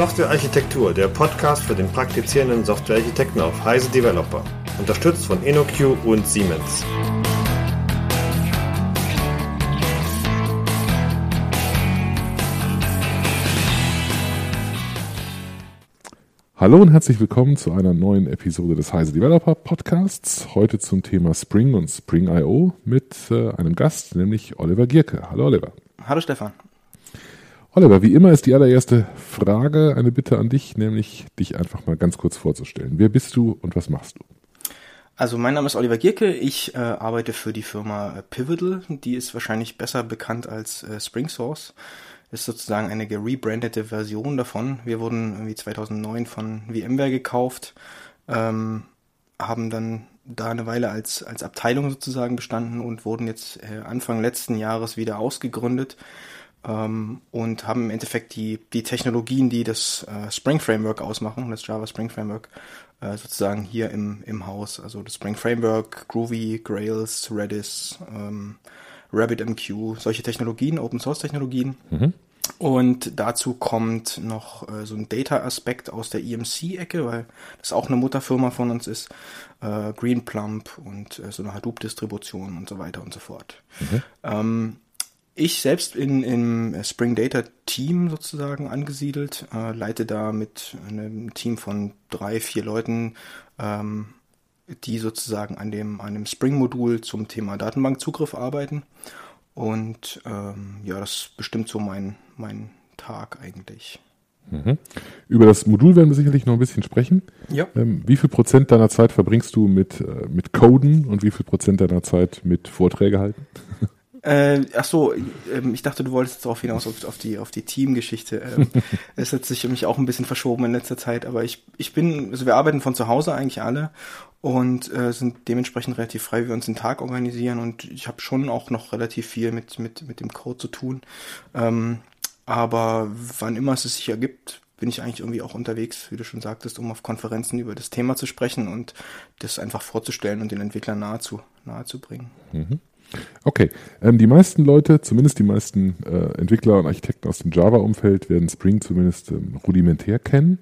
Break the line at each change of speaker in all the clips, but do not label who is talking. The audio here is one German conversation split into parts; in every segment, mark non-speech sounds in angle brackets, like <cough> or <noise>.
Softwarearchitektur, der Podcast für den praktizierenden Softwarearchitekten auf Heise Developer. Unterstützt von InnoQ und Siemens.
Hallo und herzlich willkommen zu einer neuen Episode des Heise Developer Podcasts. Heute zum Thema Spring und Spring IO mit äh, einem Gast, nämlich Oliver Gierke. Hallo Oliver.
Hallo Stefan.
Oliver, wie immer ist die allererste Frage eine Bitte an dich, nämlich dich einfach mal ganz kurz vorzustellen. Wer bist du und was machst du?
Also mein Name ist Oliver Gierke, ich äh, arbeite für die Firma äh, Pivotal, die ist wahrscheinlich besser bekannt als äh, Spring Source. Ist sozusagen eine gerebrandete Version davon. Wir wurden irgendwie 2009 von VMware gekauft, ähm, haben dann da eine Weile als, als Abteilung sozusagen bestanden und wurden jetzt äh, Anfang letzten Jahres wieder ausgegründet ähm, und haben im Endeffekt die, die Technologien, die das äh, Spring Framework ausmachen, das Java Spring Framework, äh, sozusagen hier im, im Haus. Also das Spring Framework, Groovy, Grails, Redis, ähm, RabbitMQ, solche Technologien, Open Source Technologien. Mhm. Und dazu kommt noch äh, so ein Data-Aspekt aus der EMC-Ecke, weil das auch eine Mutterfirma von uns ist. Äh, Greenplump und äh, so eine Hadoop-Distribution und so weiter und so fort. Mhm. Ähm, ich selbst bin im Spring Data Team sozusagen angesiedelt, äh, leite da mit einem Team von drei, vier Leuten, ähm, die sozusagen an dem, an dem Spring-Modul zum Thema Datenbankzugriff arbeiten. Und ähm, ja, das bestimmt so mein, mein Tag eigentlich.
Mhm. Über das Modul werden wir sicherlich noch ein bisschen sprechen.
Ja.
Ähm, wie viel Prozent deiner Zeit verbringst du mit, äh, mit Coden und wie viel Prozent deiner Zeit mit Vorträge halten? <laughs>
Äh, ach so, ähm, ich dachte, du wolltest jetzt darauf hinaus auf, auf die auf die Teamgeschichte. Ähm, <laughs> es hat sich mich auch ein bisschen verschoben in letzter Zeit, aber ich ich bin, also wir arbeiten von zu Hause eigentlich alle und äh, sind dementsprechend relativ frei, wie wir uns den Tag organisieren und ich habe schon auch noch relativ viel mit mit mit dem Code zu tun. Ähm, aber wann immer es sich ergibt, bin ich eigentlich irgendwie auch unterwegs, wie du schon sagtest, um auf Konferenzen über das Thema zu sprechen und das einfach vorzustellen und den Entwicklern nahe zu, nahe zu bringen. Mhm.
Okay, ähm, die meisten Leute, zumindest die meisten äh, Entwickler und Architekten aus dem Java-Umfeld werden Spring zumindest ähm, rudimentär kennen.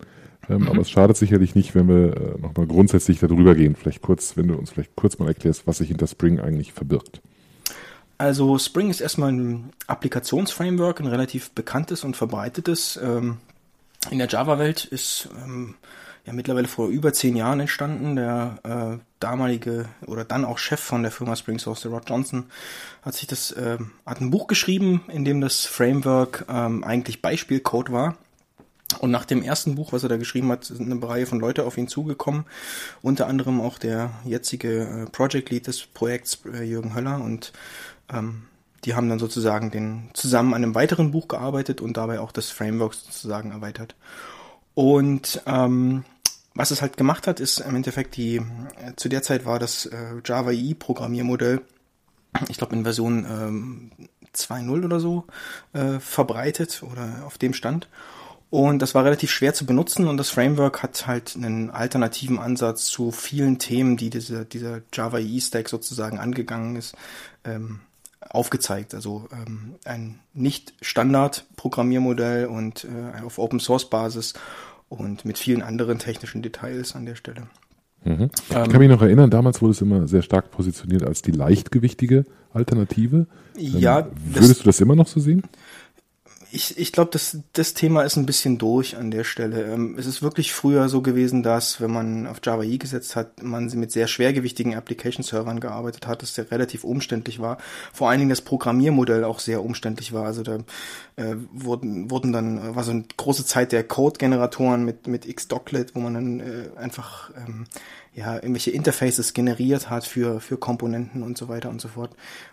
Ähm, mhm. Aber es schadet sicherlich nicht, wenn wir äh, nochmal grundsätzlich darüber gehen. Vielleicht kurz, wenn du uns vielleicht kurz mal erklärst, was sich hinter Spring eigentlich verbirgt.
Also Spring ist erstmal ein Applikationsframework, ein relativ bekanntes und verbreitetes. Ähm, in der Java-Welt ist ähm, ja mittlerweile vor über zehn Jahren entstanden. Der äh, damalige oder dann auch Chef von der Firma Spring Source, der Rod Johnson, hat sich das äh, hat ein Buch geschrieben, in dem das Framework ähm, eigentlich Beispielcode war. Und nach dem ersten Buch, was er da geschrieben hat, sind eine Reihe von Leute auf ihn zugekommen. Unter anderem auch der jetzige äh, Project Lead des Projekts, äh, Jürgen Höller. Und ähm, die haben dann sozusagen den, zusammen an einem weiteren Buch gearbeitet und dabei auch das Framework sozusagen erweitert. Und ähm, was es halt gemacht hat, ist im Endeffekt die, zu der Zeit war das äh, Java EE Programmiermodell, ich glaube in Version ähm, 2.0 oder so, äh, verbreitet oder auf dem Stand. Und das war relativ schwer zu benutzen und das Framework hat halt einen alternativen Ansatz zu vielen Themen, die diese, dieser Java EE Stack sozusagen angegangen ist, ähm, aufgezeigt. Also ähm, ein nicht Standard Programmiermodell und äh, auf Open Source Basis und mit vielen anderen technischen Details an der Stelle.
Mhm. Ich ähm, kann mich noch erinnern, damals wurde es immer sehr stark positioniert als die leichtgewichtige Alternative.
Ja.
Ähm, würdest das, du das immer noch so sehen?
Ich, ich glaube, das, das Thema ist ein bisschen durch an der Stelle. Ähm, es ist wirklich früher so gewesen, dass wenn man auf Java E gesetzt hat, man mit sehr schwergewichtigen Application-Servern gearbeitet hat, das sehr relativ umständlich war. Vor allen Dingen das Programmiermodell auch sehr umständlich war. Also da äh, wurden, wurden dann, war so eine große Zeit der Code-Generatoren mit, mit Xdoclet, wo man dann äh, einfach ähm, ja, irgendwelche Interfaces generiert hat für, für Komponenten und so weiter und so fort.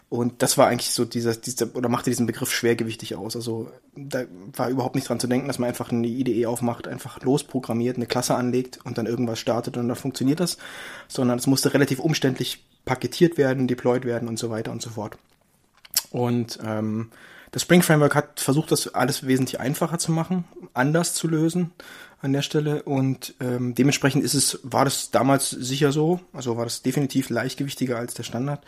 Und das war eigentlich so dieser, dieser, oder machte diesen Begriff schwergewichtig aus. Also da war überhaupt nicht dran zu denken, dass man einfach eine IDE aufmacht, einfach losprogrammiert, eine Klasse anlegt und dann irgendwas startet und dann funktioniert das, sondern es musste relativ umständlich paketiert werden, deployed werden und so weiter und so fort. Und ähm, das Spring Framework hat versucht, das alles wesentlich einfacher zu machen, anders zu lösen an der Stelle und ähm, dementsprechend ist es, war das damals sicher so, also war das definitiv leichtgewichtiger als der Standard.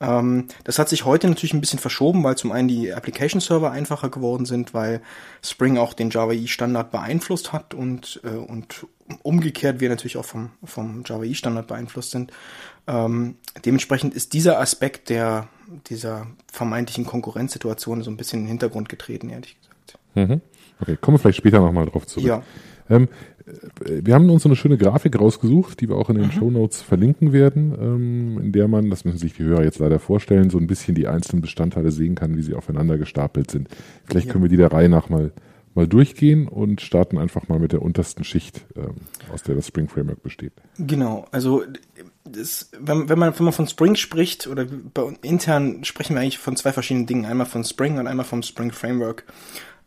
Ähm, das hat sich heute natürlich ein bisschen verschoben, weil zum einen die Application Server einfacher geworden sind, weil Spring auch den Java E Standard beeinflusst hat und, äh, und umgekehrt wir natürlich auch vom, vom Java E Standard beeinflusst sind. Ähm, dementsprechend ist dieser Aspekt der, dieser vermeintlichen Konkurrenzsituation so ein bisschen in den Hintergrund getreten, ehrlich gesagt.
Mhm. Okay, kommen wir vielleicht später nochmal drauf zurück. Ja. Ähm, wir haben uns so eine schöne Grafik rausgesucht, die wir auch in den mhm. Show Notes verlinken werden, ähm, in der man, das müssen sich die Hörer jetzt leider vorstellen, so ein bisschen die einzelnen Bestandteile sehen kann, wie sie aufeinander gestapelt sind. Vielleicht ja. können wir die der Reihe nach mal, mal durchgehen und starten einfach mal mit der untersten Schicht, ähm, aus der das Spring Framework besteht.
Genau, also das, wenn, wenn, man, wenn man von Spring spricht, oder bei, intern sprechen wir eigentlich von zwei verschiedenen Dingen, einmal von Spring und einmal vom Spring Framework.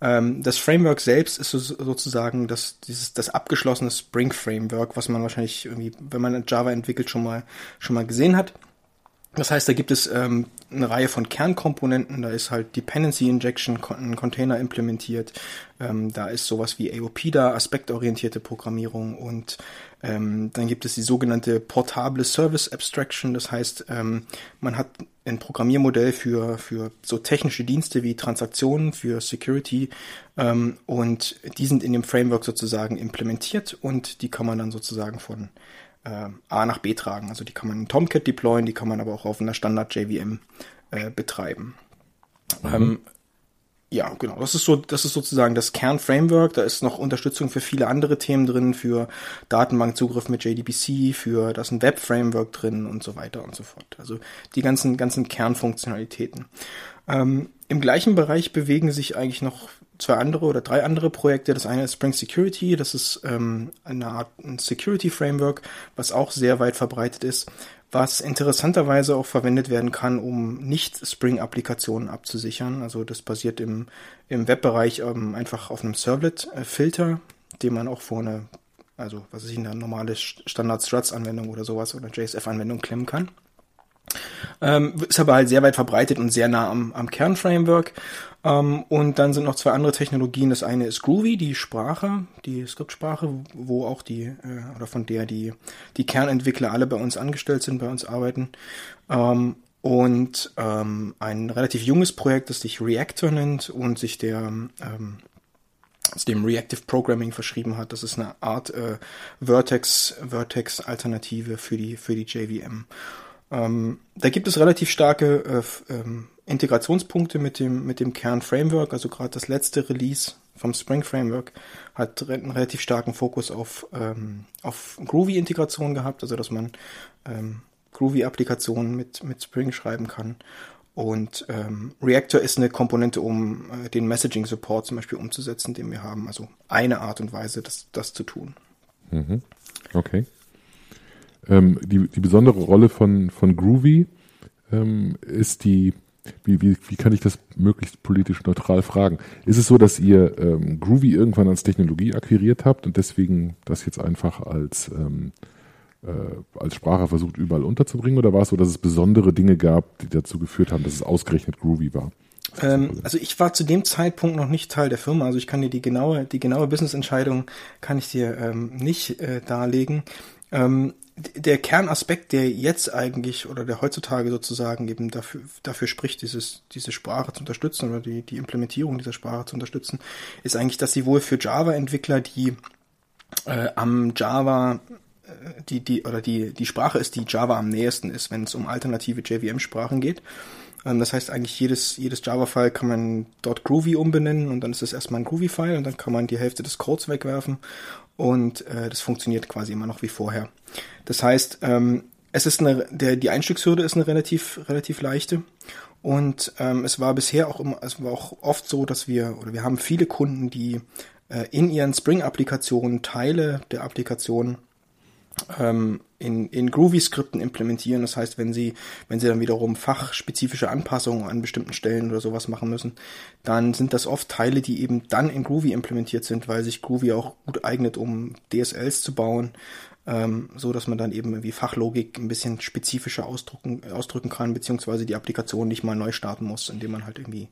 Ähm, das Framework selbst ist so, sozusagen das, dieses, das abgeschlossene Spring Framework, was man wahrscheinlich irgendwie, wenn man Java entwickelt, schon mal, schon mal gesehen hat. Das heißt, da gibt es ähm, eine Reihe von Kernkomponenten. Da ist halt Dependency Injection, ein Container implementiert. Ähm, da ist sowas wie AOP da, aspektorientierte Programmierung. Und ähm, dann gibt es die sogenannte portable Service Abstraction. Das heißt, ähm, man hat ein Programmiermodell für, für so technische Dienste wie Transaktionen, für Security. Ähm, und die sind in dem Framework sozusagen implementiert und die kann man dann sozusagen von äh, A nach B tragen. Also die kann man in Tomcat deployen, die kann man aber auch auf einer Standard JVM äh, betreiben. Mhm. Ähm, ja, genau. Das ist so, das ist sozusagen das Kernframework. Da ist noch Unterstützung für viele andere Themen drin, für Datenbankzugriff mit JDBC, für das ein Web-Framework drin und so weiter und so fort. Also die ganzen, ganzen Kernfunktionalitäten. Ähm, Im gleichen Bereich bewegen sich eigentlich noch zwei andere oder drei andere Projekte. Das eine ist Spring Security, das ist ähm, eine Art Security Framework, was auch sehr weit verbreitet ist, was interessanterweise auch verwendet werden kann, um nicht Spring-Applikationen abzusichern. Also das basiert im, im Webbereich ähm, einfach auf einem Servlet-Filter, den man auch vor eine, also was ist eine normale Standard-Struts-Anwendung oder sowas oder JSF-Anwendung klemmen kann. Ähm, ist aber halt sehr weit verbreitet und sehr nah am, am Kernframework. Ähm, und dann sind noch zwei andere Technologien. Das eine ist Groovy, die Sprache, die Skriptsprache, wo auch die, äh, oder von der die, die Kernentwickler alle bei uns angestellt sind, bei uns arbeiten. Ähm, und ähm, ein relativ junges Projekt, das sich Reactor nennt und sich der ähm, dem Reactive Programming verschrieben hat. Das ist eine Art äh, Vertex Vertex Alternative für die für die JVM. Ähm, da gibt es relativ starke äh, ähm, Integrationspunkte mit dem, mit dem Kern-Framework. Also gerade das letzte Release vom Spring Framework hat einen relativ starken Fokus auf, ähm, auf Groovy-Integration gehabt, also dass man ähm, Groovy-Applikationen mit, mit Spring schreiben kann. Und ähm, Reactor ist eine Komponente, um äh, den Messaging Support zum Beispiel umzusetzen, den wir haben. Also eine Art und Weise, das, das zu tun.
Mhm. Okay. Ähm, die, die besondere Rolle von, von Groovy ähm, ist die, wie, wie, wie kann ich das möglichst politisch neutral fragen? Ist es so, dass ihr ähm, Groovy irgendwann als Technologie akquiriert habt und deswegen das jetzt einfach als, ähm, äh, als Sprache versucht überall unterzubringen? Oder war es so, dass es besondere Dinge gab, die dazu geführt haben, dass es ausgerechnet Groovy war?
Ähm, also ich war zu dem Zeitpunkt noch nicht Teil der Firma, also ich kann dir die genaue, die genaue Business-Entscheidung kann ich dir ähm, nicht äh, darlegen. Ähm, der Kernaspekt, der jetzt eigentlich oder der heutzutage sozusagen eben dafür, dafür spricht, dieses, diese Sprache zu unterstützen oder die, die Implementierung dieser Sprache zu unterstützen, ist eigentlich, dass sie wohl für Java-Entwickler, die äh, am Java äh, die, die, oder die, die Sprache ist, die Java am nächsten ist, wenn es um alternative JVM-Sprachen geht. Ähm, das heißt eigentlich jedes, jedes Java-File kann man dort Groovy umbenennen und dann ist es erstmal ein Groovy-File und dann kann man die Hälfte des Codes wegwerfen und äh, das funktioniert quasi immer noch wie vorher. Das heißt, ähm, es ist eine, der, die Einstiegshürde ist eine relativ, relativ leichte. Und ähm, es war bisher auch immer, es war auch oft so, dass wir, oder wir haben viele Kunden, die äh, in ihren Spring-Applikationen Teile der Applikation ähm, in, in Groovy-Skripten implementieren. Das heißt, wenn sie, wenn sie dann wiederum fachspezifische Anpassungen an bestimmten Stellen oder sowas machen müssen, dann sind das oft Teile, die eben dann in Groovy implementiert sind, weil sich Groovy auch gut eignet, um DSLs zu bauen, ähm, so dass man dann eben irgendwie Fachlogik ein bisschen spezifischer ausdrücken, ausdrücken kann, beziehungsweise die Applikation nicht mal neu starten muss, indem man halt irgendwie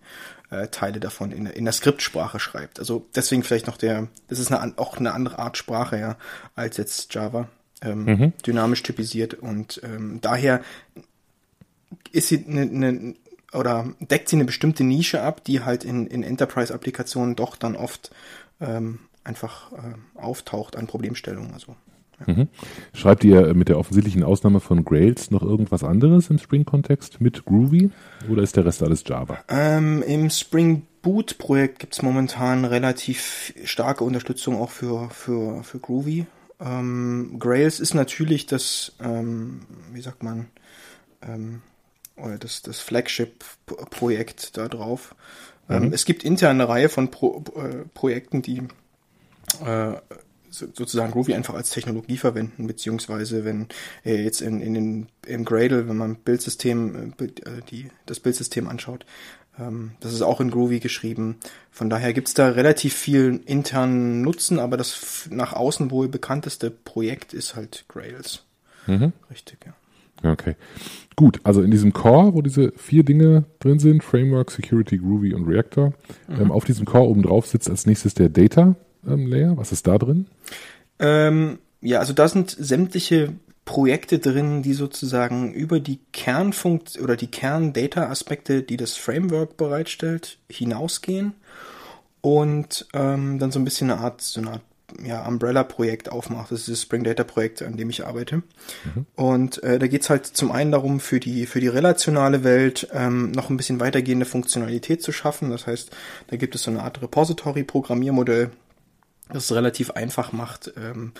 äh, Teile davon in, in der Skriptsprache schreibt. Also deswegen vielleicht noch der, das ist eine, auch eine andere Art Sprache, ja, als jetzt Java ähm, mhm. dynamisch typisiert und ähm, daher ist sie eine, eine oder deckt sie eine bestimmte Nische ab, die halt in, in Enterprise-Applikationen doch dann oft ähm, einfach äh, auftaucht an Problemstellungen. Also,
ja. mhm. Schreibt ihr mit der offensichtlichen Ausnahme von Grails noch irgendwas anderes im Spring-Kontext mit Groovy oder ist der Rest alles Java?
Ähm, Im Spring Boot-Projekt gibt es momentan relativ starke Unterstützung auch für, für, für Groovy. Ähm, Grails ist natürlich das, ähm, wie sagt man, ähm, oder das, das Flagship-Projekt da drauf. Ähm, mhm. es gibt intern eine Reihe von Pro, äh, Projekten, die äh, sozusagen Groovy einfach als Technologie verwenden, beziehungsweise wenn äh, jetzt in, in den, im Gradle, wenn man Bildsystem, äh, äh die, das Bildsystem anschaut, das ist auch in Groovy geschrieben. Von daher gibt's da relativ viel internen Nutzen, aber das nach außen wohl bekannteste Projekt ist halt Grails.
Mhm. Richtig, ja. Okay. Gut, also in diesem Core, wo diese vier Dinge drin sind, Framework, Security, Groovy und Reactor, mhm. ähm, auf diesem Core oben drauf sitzt als nächstes der Data ähm, Layer. Was ist da drin?
Ähm, ja, also da sind sämtliche Projekte drin, die sozusagen über die Kernfunkt oder die Kern-Data-Aspekte, die das Framework bereitstellt, hinausgehen und ähm, dann so ein bisschen eine Art, so eine Art ja, Umbrella-Projekt aufmacht. Das ist das Spring Data-Projekt, an dem ich arbeite. Mhm. Und äh, da geht's halt zum einen darum, für die, für die relationale Welt ähm, noch ein bisschen weitergehende Funktionalität zu schaffen. Das heißt, da gibt es so eine Art Repository-Programmiermodell, das es relativ einfach macht, ähm,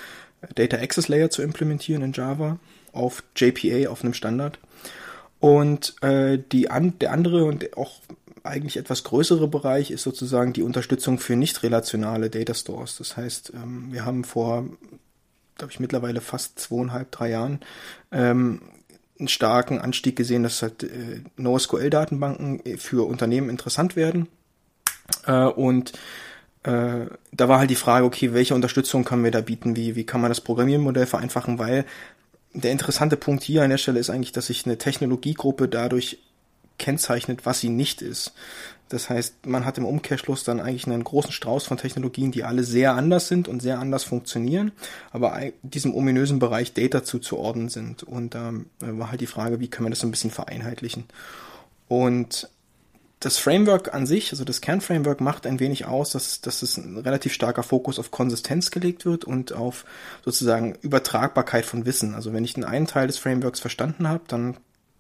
Data Access Layer zu implementieren in Java auf JPA, auf einem Standard. Und äh, die an, der andere und auch eigentlich etwas größere Bereich ist sozusagen die Unterstützung für nicht relationale Data Stores. Das heißt, ähm, wir haben vor, glaube ich, mittlerweile fast zweieinhalb, drei Jahren ähm, einen starken Anstieg gesehen, dass halt äh, NoSQL-Datenbanken für Unternehmen interessant werden. Äh, und äh, da war halt die Frage, okay, welche Unterstützung können wir da bieten? Wie, wie kann man das Programmiermodell vereinfachen? Weil der interessante Punkt hier an der Stelle ist eigentlich, dass sich eine Technologiegruppe dadurch kennzeichnet, was sie nicht ist. Das heißt, man hat im Umkehrschluss dann eigentlich einen großen Strauß von Technologien, die alle sehr anders sind und sehr anders funktionieren, aber diesem ominösen Bereich Data zuzuordnen sind. Und da ähm, war halt die Frage, wie können wir das so ein bisschen vereinheitlichen? Und das Framework an sich, also das Kernframework macht ein wenig aus, dass, dass es ein relativ starker Fokus auf Konsistenz gelegt wird und auf sozusagen Übertragbarkeit von Wissen. Also wenn ich den einen Teil des Frameworks verstanden habe, dann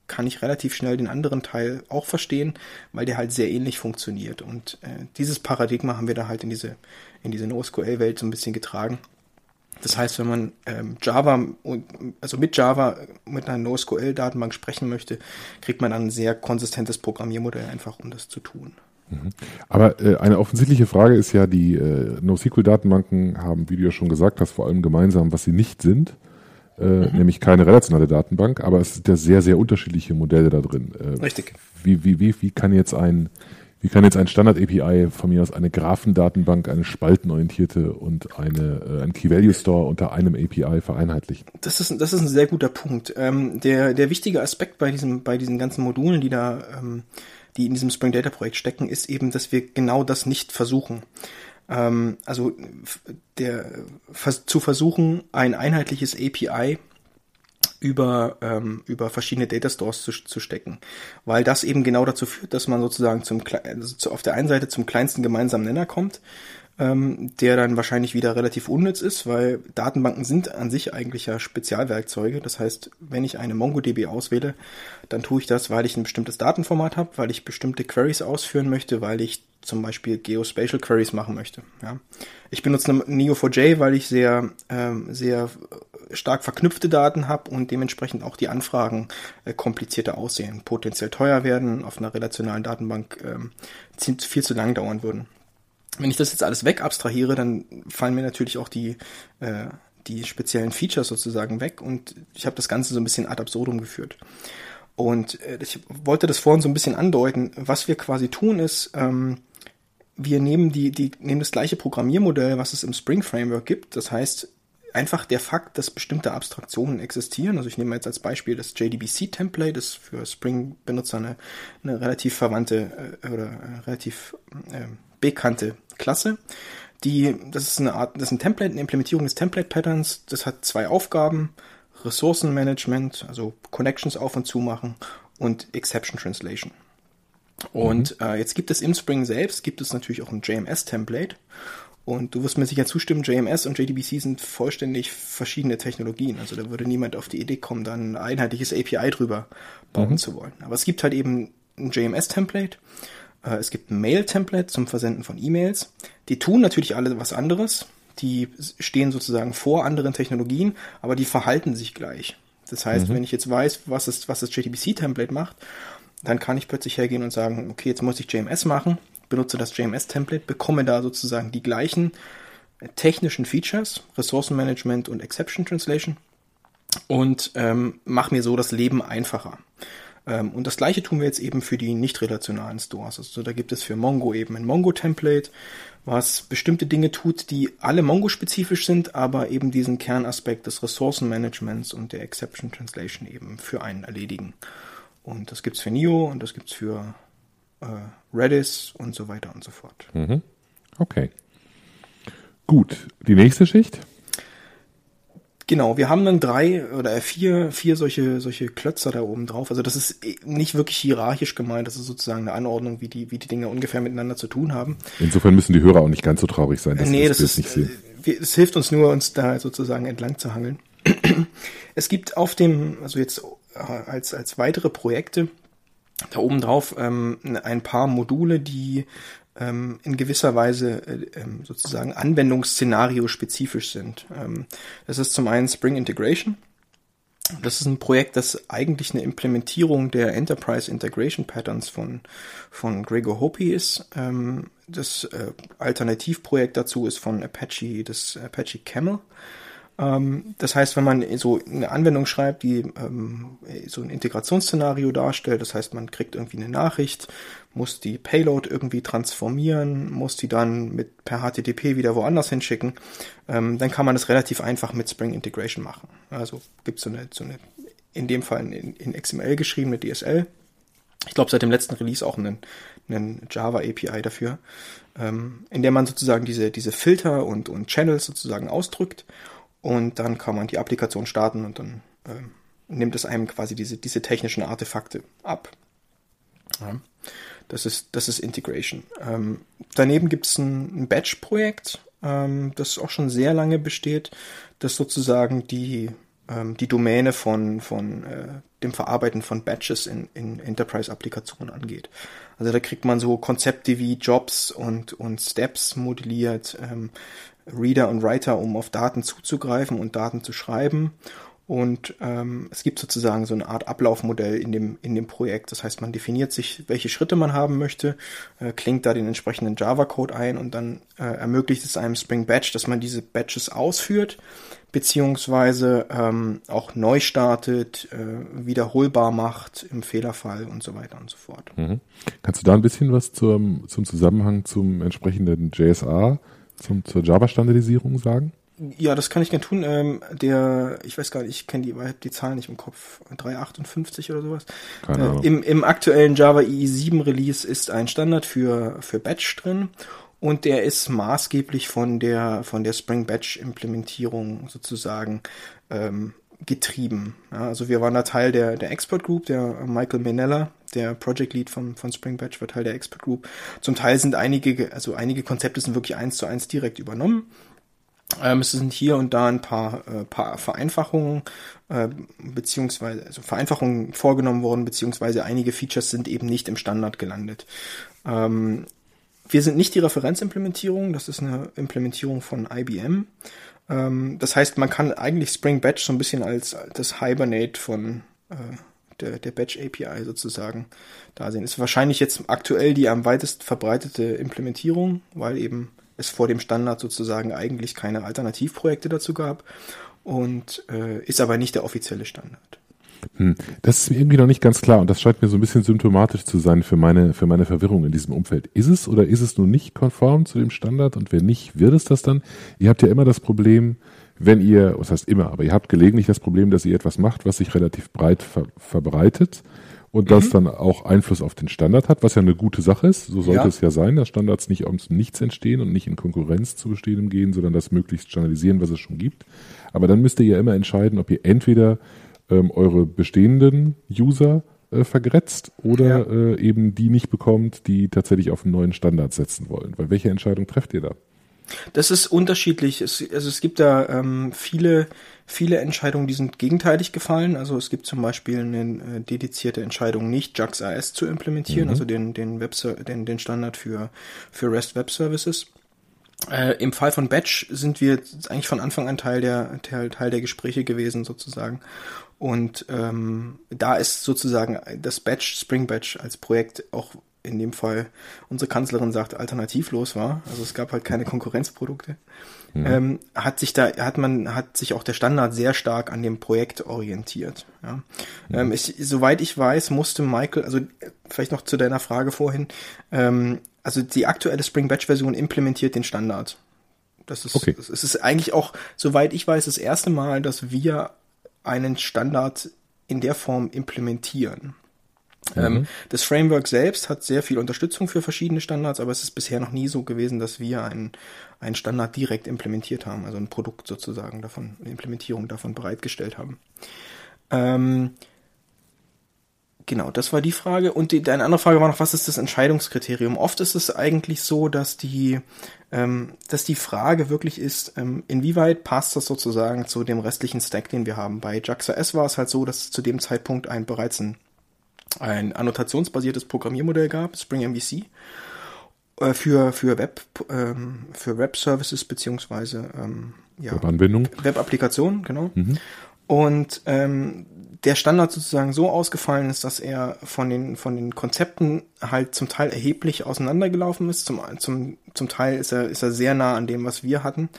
kann ich relativ schnell den anderen Teil auch verstehen, weil der halt sehr ähnlich funktioniert. Und äh, dieses Paradigma haben wir da halt in diese, in diese NoSQL-Welt so ein bisschen getragen. Das heißt, wenn man ähm, Java, also mit Java mit einer NoSQL-Datenbank sprechen möchte, kriegt man dann ein sehr konsistentes Programmiermodell einfach, um das zu tun.
Mhm. Aber äh, eine offensichtliche Frage ist ja, die äh, NoSQL-Datenbanken haben, wie du ja schon gesagt hast, vor allem gemeinsam, was sie nicht sind, äh, mhm. nämlich keine relationale Datenbank, aber es sind ja sehr, sehr unterschiedliche Modelle da drin.
Äh, Richtig.
Wie, wie, wie, wie kann jetzt ein wie kann jetzt ein Standard-API von mir aus eine Graphendatenbank, eine spaltenorientierte und eine, äh, ein Key-Value-Store unter einem API vereinheitlichen?
Das ist, das ist ein sehr guter Punkt. Ähm, der, der wichtige Aspekt bei diesem, bei diesen ganzen Modulen, die da, ähm, die in diesem Spring Data Projekt stecken, ist eben, dass wir genau das nicht versuchen. Ähm, also der, zu versuchen, ein einheitliches API über, ähm, über verschiedene Data Stores zu, zu stecken. Weil das eben genau dazu führt, dass man sozusagen zum, also auf der einen Seite zum kleinsten gemeinsamen Nenner kommt, ähm, der dann wahrscheinlich wieder relativ unnütz ist, weil Datenbanken sind an sich eigentlich ja Spezialwerkzeuge. Das heißt, wenn ich eine MongoDB auswähle, dann tue ich das, weil ich ein bestimmtes Datenformat habe, weil ich bestimmte Queries ausführen möchte, weil ich zum Beispiel Geospatial Queries machen möchte. Ja. Ich benutze Neo4j, weil ich sehr, ähm, sehr stark verknüpfte Daten habe und dementsprechend auch die Anfragen äh, komplizierter aussehen, potenziell teuer werden, auf einer relationalen Datenbank ähm, viel zu lang dauern würden. Wenn ich das jetzt alles wegabstrahiere, dann fallen mir natürlich auch die, äh, die speziellen Features sozusagen weg und ich habe das Ganze so ein bisschen ad absurdum geführt. Und äh, ich wollte das vorhin so ein bisschen andeuten. Was wir quasi tun ist, ähm, wir nehmen die, die nehmen das gleiche Programmiermodell, was es im Spring Framework gibt. Das heißt, einfach der Fakt, dass bestimmte Abstraktionen existieren. Also ich nehme jetzt als Beispiel das JDBC-Template, das für Spring-Benutzer eine, eine relativ verwandte äh, oder äh, relativ äh, bekannte Klasse. Die, das ist eine Art, das ist ein Template, eine Implementierung des Template-Patterns. Das hat zwei Aufgaben. Ressourcenmanagement, also Connections auf und zu machen und Exception Translation. Und mhm. äh, jetzt gibt es im Spring selbst, gibt es natürlich auch ein JMS-Template. Und du wirst mir sicher zustimmen, JMS und JDBC sind vollständig verschiedene Technologien. Also da würde niemand auf die Idee kommen, dann ein einheitliches API drüber bauen mhm. zu wollen. Aber es gibt halt eben ein JMS-Template. Äh, es gibt ein Mail-Template zum Versenden von E-Mails. Die tun natürlich alle was anderes. Die stehen sozusagen vor anderen Technologien, aber die verhalten sich gleich. Das heißt, mhm. wenn ich jetzt weiß, was, ist, was das JDBC-Template macht, dann kann ich plötzlich hergehen und sagen, okay, jetzt muss ich JMS machen benutze das JMS-Template, bekomme da sozusagen die gleichen technischen Features, Ressourcenmanagement und Exception Translation und ähm, mache mir so das Leben einfacher. Ähm, und das gleiche tun wir jetzt eben für die nicht relationalen Stores. Also da gibt es für Mongo eben ein Mongo-Template, was bestimmte Dinge tut, die alle Mongo-spezifisch sind, aber eben diesen Kernaspekt des Ressourcenmanagements und der Exception Translation eben für einen erledigen. Und das gibt's für NIO und das gibt's für äh, Redis und so weiter und so fort.
Mhm. Okay. Gut, die nächste Schicht?
Genau, wir haben dann drei oder vier, vier solche, solche Klötzer da oben drauf. Also das ist nicht wirklich hierarchisch gemeint, das ist sozusagen eine Anordnung, wie die, wie die Dinge ungefähr miteinander zu tun haben.
Insofern müssen die Hörer auch nicht ganz so traurig sein.
Dass nee, das, das ist, nicht sehen. es hilft uns nur, uns da sozusagen entlang zu hangeln. <clears throat> es gibt auf dem, also jetzt äh, als, als weitere Projekte, da oben drauf ähm, ein paar Module, die ähm, in gewisser Weise äh, ähm, sozusagen Anwendungsszenario spezifisch sind. Ähm, das ist zum einen Spring Integration. Das ist ein Projekt, das eigentlich eine Implementierung der Enterprise Integration Patterns von, von Gregor Hopi ist. Ähm, das äh, Alternativprojekt dazu ist von Apache, das Apache Camel. Ähm, das heißt, wenn man so eine Anwendung schreibt, die ähm, so ein Integrationsszenario darstellt, das heißt, man kriegt irgendwie eine Nachricht, muss die Payload irgendwie transformieren, muss die dann mit per HTTP wieder woanders hinschicken, ähm, dann kann man das relativ einfach mit Spring Integration machen. Also gibt so eine, so eine, in dem Fall in, in XML geschriebene DSL. Ich glaube, seit dem letzten Release auch einen, einen Java API dafür, ähm, in der man sozusagen diese, diese Filter und, und Channels sozusagen ausdrückt und dann kann man die Applikation starten und dann ähm, nimmt es einem quasi diese, diese technischen Artefakte ab. Ja. Das ist, das ist Integration. Ähm, daneben gibt es ein, ein Batch-Projekt, ähm, das auch schon sehr lange besteht, das sozusagen die, ähm, die Domäne von, von äh, dem Verarbeiten von Batches in, in Enterprise-Applikationen angeht. Also da kriegt man so Konzepte wie Jobs und, und Steps modelliert, ähm, Reader und Writer, um auf Daten zuzugreifen und Daten zu schreiben. Und ähm, es gibt sozusagen so eine Art Ablaufmodell in dem, in dem Projekt. Das heißt, man definiert sich, welche Schritte man haben möchte, äh, klingt da den entsprechenden Java-Code ein und dann äh, ermöglicht es einem Spring Batch, dass man diese Batches ausführt, beziehungsweise ähm, auch neu startet, äh, wiederholbar macht im Fehlerfall und so weiter und so fort.
Mhm. Kannst du da ein bisschen was zum, zum Zusammenhang zum entsprechenden JSA zum, zur Java-Standardisierung sagen?
Ja, das kann ich gerne tun. Ähm, der, ich weiß gar nicht, ich kenne die, die Zahlen nicht im Kopf, 358 oder sowas. Keine Äh, im, Im aktuellen Java EE 7 Release ist ein Standard für, für Batch drin und der ist maßgeblich von der, von der Spring Batch Implementierung sozusagen ähm, getrieben. Ja, also wir waren da Teil der, der Expert Group, der Michael Menella, der Project Lead von, von Spring Batch, war Teil der Expert Group. Zum Teil sind einige, also einige Konzepte sind wirklich eins zu eins direkt übernommen. Ähm, es sind hier und da ein paar, äh, paar Vereinfachungen äh, beziehungsweise also Vereinfachungen vorgenommen worden, beziehungsweise einige Features sind eben nicht im Standard gelandet. Ähm, wir sind nicht die Referenzimplementierung, das ist eine Implementierung von IBM. Ähm, das heißt, man kann eigentlich Spring Batch so ein bisschen als das Hibernate von äh, der, der Batch API sozusagen da sehen. Ist wahrscheinlich jetzt aktuell die am weitest verbreitete Implementierung, weil eben es vor dem Standard sozusagen eigentlich keine Alternativprojekte dazu gab und äh, ist aber nicht der offizielle Standard.
Hm. Das ist mir irgendwie noch nicht ganz klar und das scheint mir so ein bisschen symptomatisch zu sein für meine, für meine Verwirrung in diesem Umfeld. Ist es oder ist es nun nicht konform zu dem Standard und wenn nicht, wird es das dann? Ihr habt ja immer das Problem, wenn ihr, was heißt immer, aber ihr habt gelegentlich das Problem, dass ihr etwas macht, was sich relativ breit ver verbreitet und das mhm. dann auch Einfluss auf den Standard hat, was ja eine gute Sache ist. So sollte ja. es ja sein, dass Standards nicht ums Nichts entstehen und nicht in Konkurrenz zu bestehendem gehen, sondern das möglichst standardisieren, was es schon gibt. Aber dann müsst ihr ja immer entscheiden, ob ihr entweder ähm, eure bestehenden User äh, vergrätzt oder ja. äh, eben die nicht bekommt, die tatsächlich auf einen neuen Standard setzen wollen. Weil welche Entscheidung trefft ihr da?
Das ist unterschiedlich. Es, also es gibt da ähm, viele, viele Entscheidungen, die sind gegenteilig gefallen. Also es gibt zum Beispiel eine äh, dedizierte Entscheidung, nicht JAX-AS zu implementieren, mhm. also den, den, Web den, den Standard für, für REST Web Services. Äh, Im Fall von Batch sind wir eigentlich von Anfang an Teil der, Teil, Teil der Gespräche gewesen, sozusagen. Und ähm, da ist sozusagen das Batch, Spring Batch als Projekt auch in dem Fall unsere Kanzlerin sagt, alternativlos war. Also es gab halt keine Konkurrenzprodukte. Mhm. Ähm, hat sich da, hat man, hat sich auch der Standard sehr stark an dem Projekt orientiert. Ja. Mhm. Ähm, ich, soweit ich weiß, musste Michael, also vielleicht noch zu deiner Frage vorhin, ähm, also die aktuelle Spring Batch Version implementiert den Standard. Das ist, okay. es ist eigentlich auch, soweit ich weiß, das erste Mal, dass wir einen Standard in der Form implementieren. Mhm. Ähm, das Framework selbst hat sehr viel Unterstützung für verschiedene Standards, aber es ist bisher noch nie so gewesen, dass wir einen, einen Standard direkt implementiert haben, also ein Produkt sozusagen davon, eine Implementierung davon bereitgestellt haben. Ähm, genau, das war die Frage. Und die, deine andere Frage war noch, was ist das Entscheidungskriterium? Oft ist es eigentlich so, dass die, ähm, dass die Frage wirklich ist, ähm, inwieweit passt das sozusagen zu dem restlichen Stack, den wir haben. Bei JAXA-S war es halt so, dass zu dem Zeitpunkt ein bereits ein ein annotationsbasiertes Programmiermodell gab, Spring MVC, äh, für, für Web, ähm, für Web Services beziehungsweise ähm, ja,
Webanwendung.
Web-Applikationen, genau. Mhm. Und ähm, der Standard sozusagen so ausgefallen ist, dass er von den, von den Konzepten halt zum Teil erheblich auseinandergelaufen ist. Zum, zum, zum Teil ist er, ist er sehr nah an dem, was wir hatten.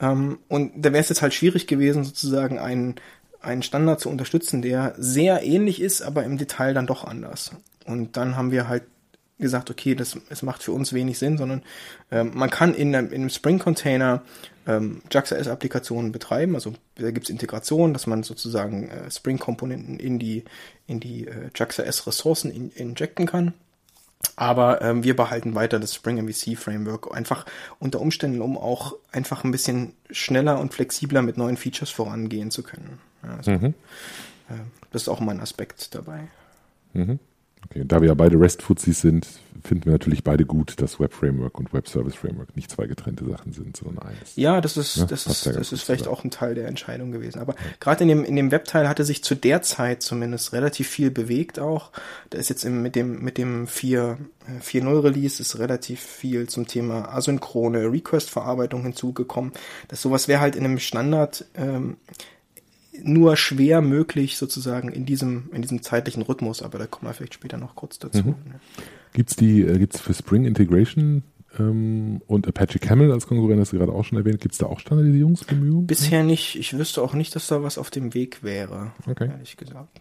Ähm, und da wäre es jetzt halt schwierig gewesen, sozusagen einen einen Standard zu unterstützen, der sehr ähnlich ist, aber im Detail dann doch anders. Und dann haben wir halt gesagt, okay, das, es macht für uns wenig Sinn, sondern ähm, man kann in, in einem Spring-Container ähm, JAX-applikationen betreiben. Also da gibt's Integration, dass man sozusagen äh, Spring-Komponenten in die, in die äh, JAX-Ressourcen in, injecten kann. Aber ähm, wir behalten weiter das Spring MVC Framework einfach unter Umständen, um auch einfach ein bisschen schneller und flexibler mit neuen Features vorangehen zu können. Also, mhm. äh, das ist auch immer ein Aspekt dabei.
Mhm. Okay, da wir ja beide REST-Fuzis sind, finden wir natürlich beide gut, dass Web Framework und Web Service Framework nicht zwei getrennte Sachen sind, sondern eins.
Ja, das ist, ja, das ist, das ist vielleicht auch ein Teil der Entscheidung gewesen. Aber ja. gerade in dem, in dem Webteil hatte sich zu der Zeit zumindest relativ viel bewegt auch. Da ist jetzt im, mit dem, mit dem 4, 4.0 Release ist relativ viel zum Thema asynchrone Request-Verarbeitung hinzugekommen. Das sowas wäre halt in einem Standard, ähm, nur schwer möglich sozusagen in diesem, in diesem zeitlichen Rhythmus, aber da kommen wir vielleicht später noch kurz dazu. Mhm.
Gibt's die, äh, gibt's für Spring Integration ähm, und Apache Camel als Konkurrent, das du gerade auch schon erwähnt, gibt's da auch Standardisierungsbemühungen?
Bisher nicht. Ich wüsste auch nicht, dass da was auf dem Weg wäre, okay. ehrlich gesagt.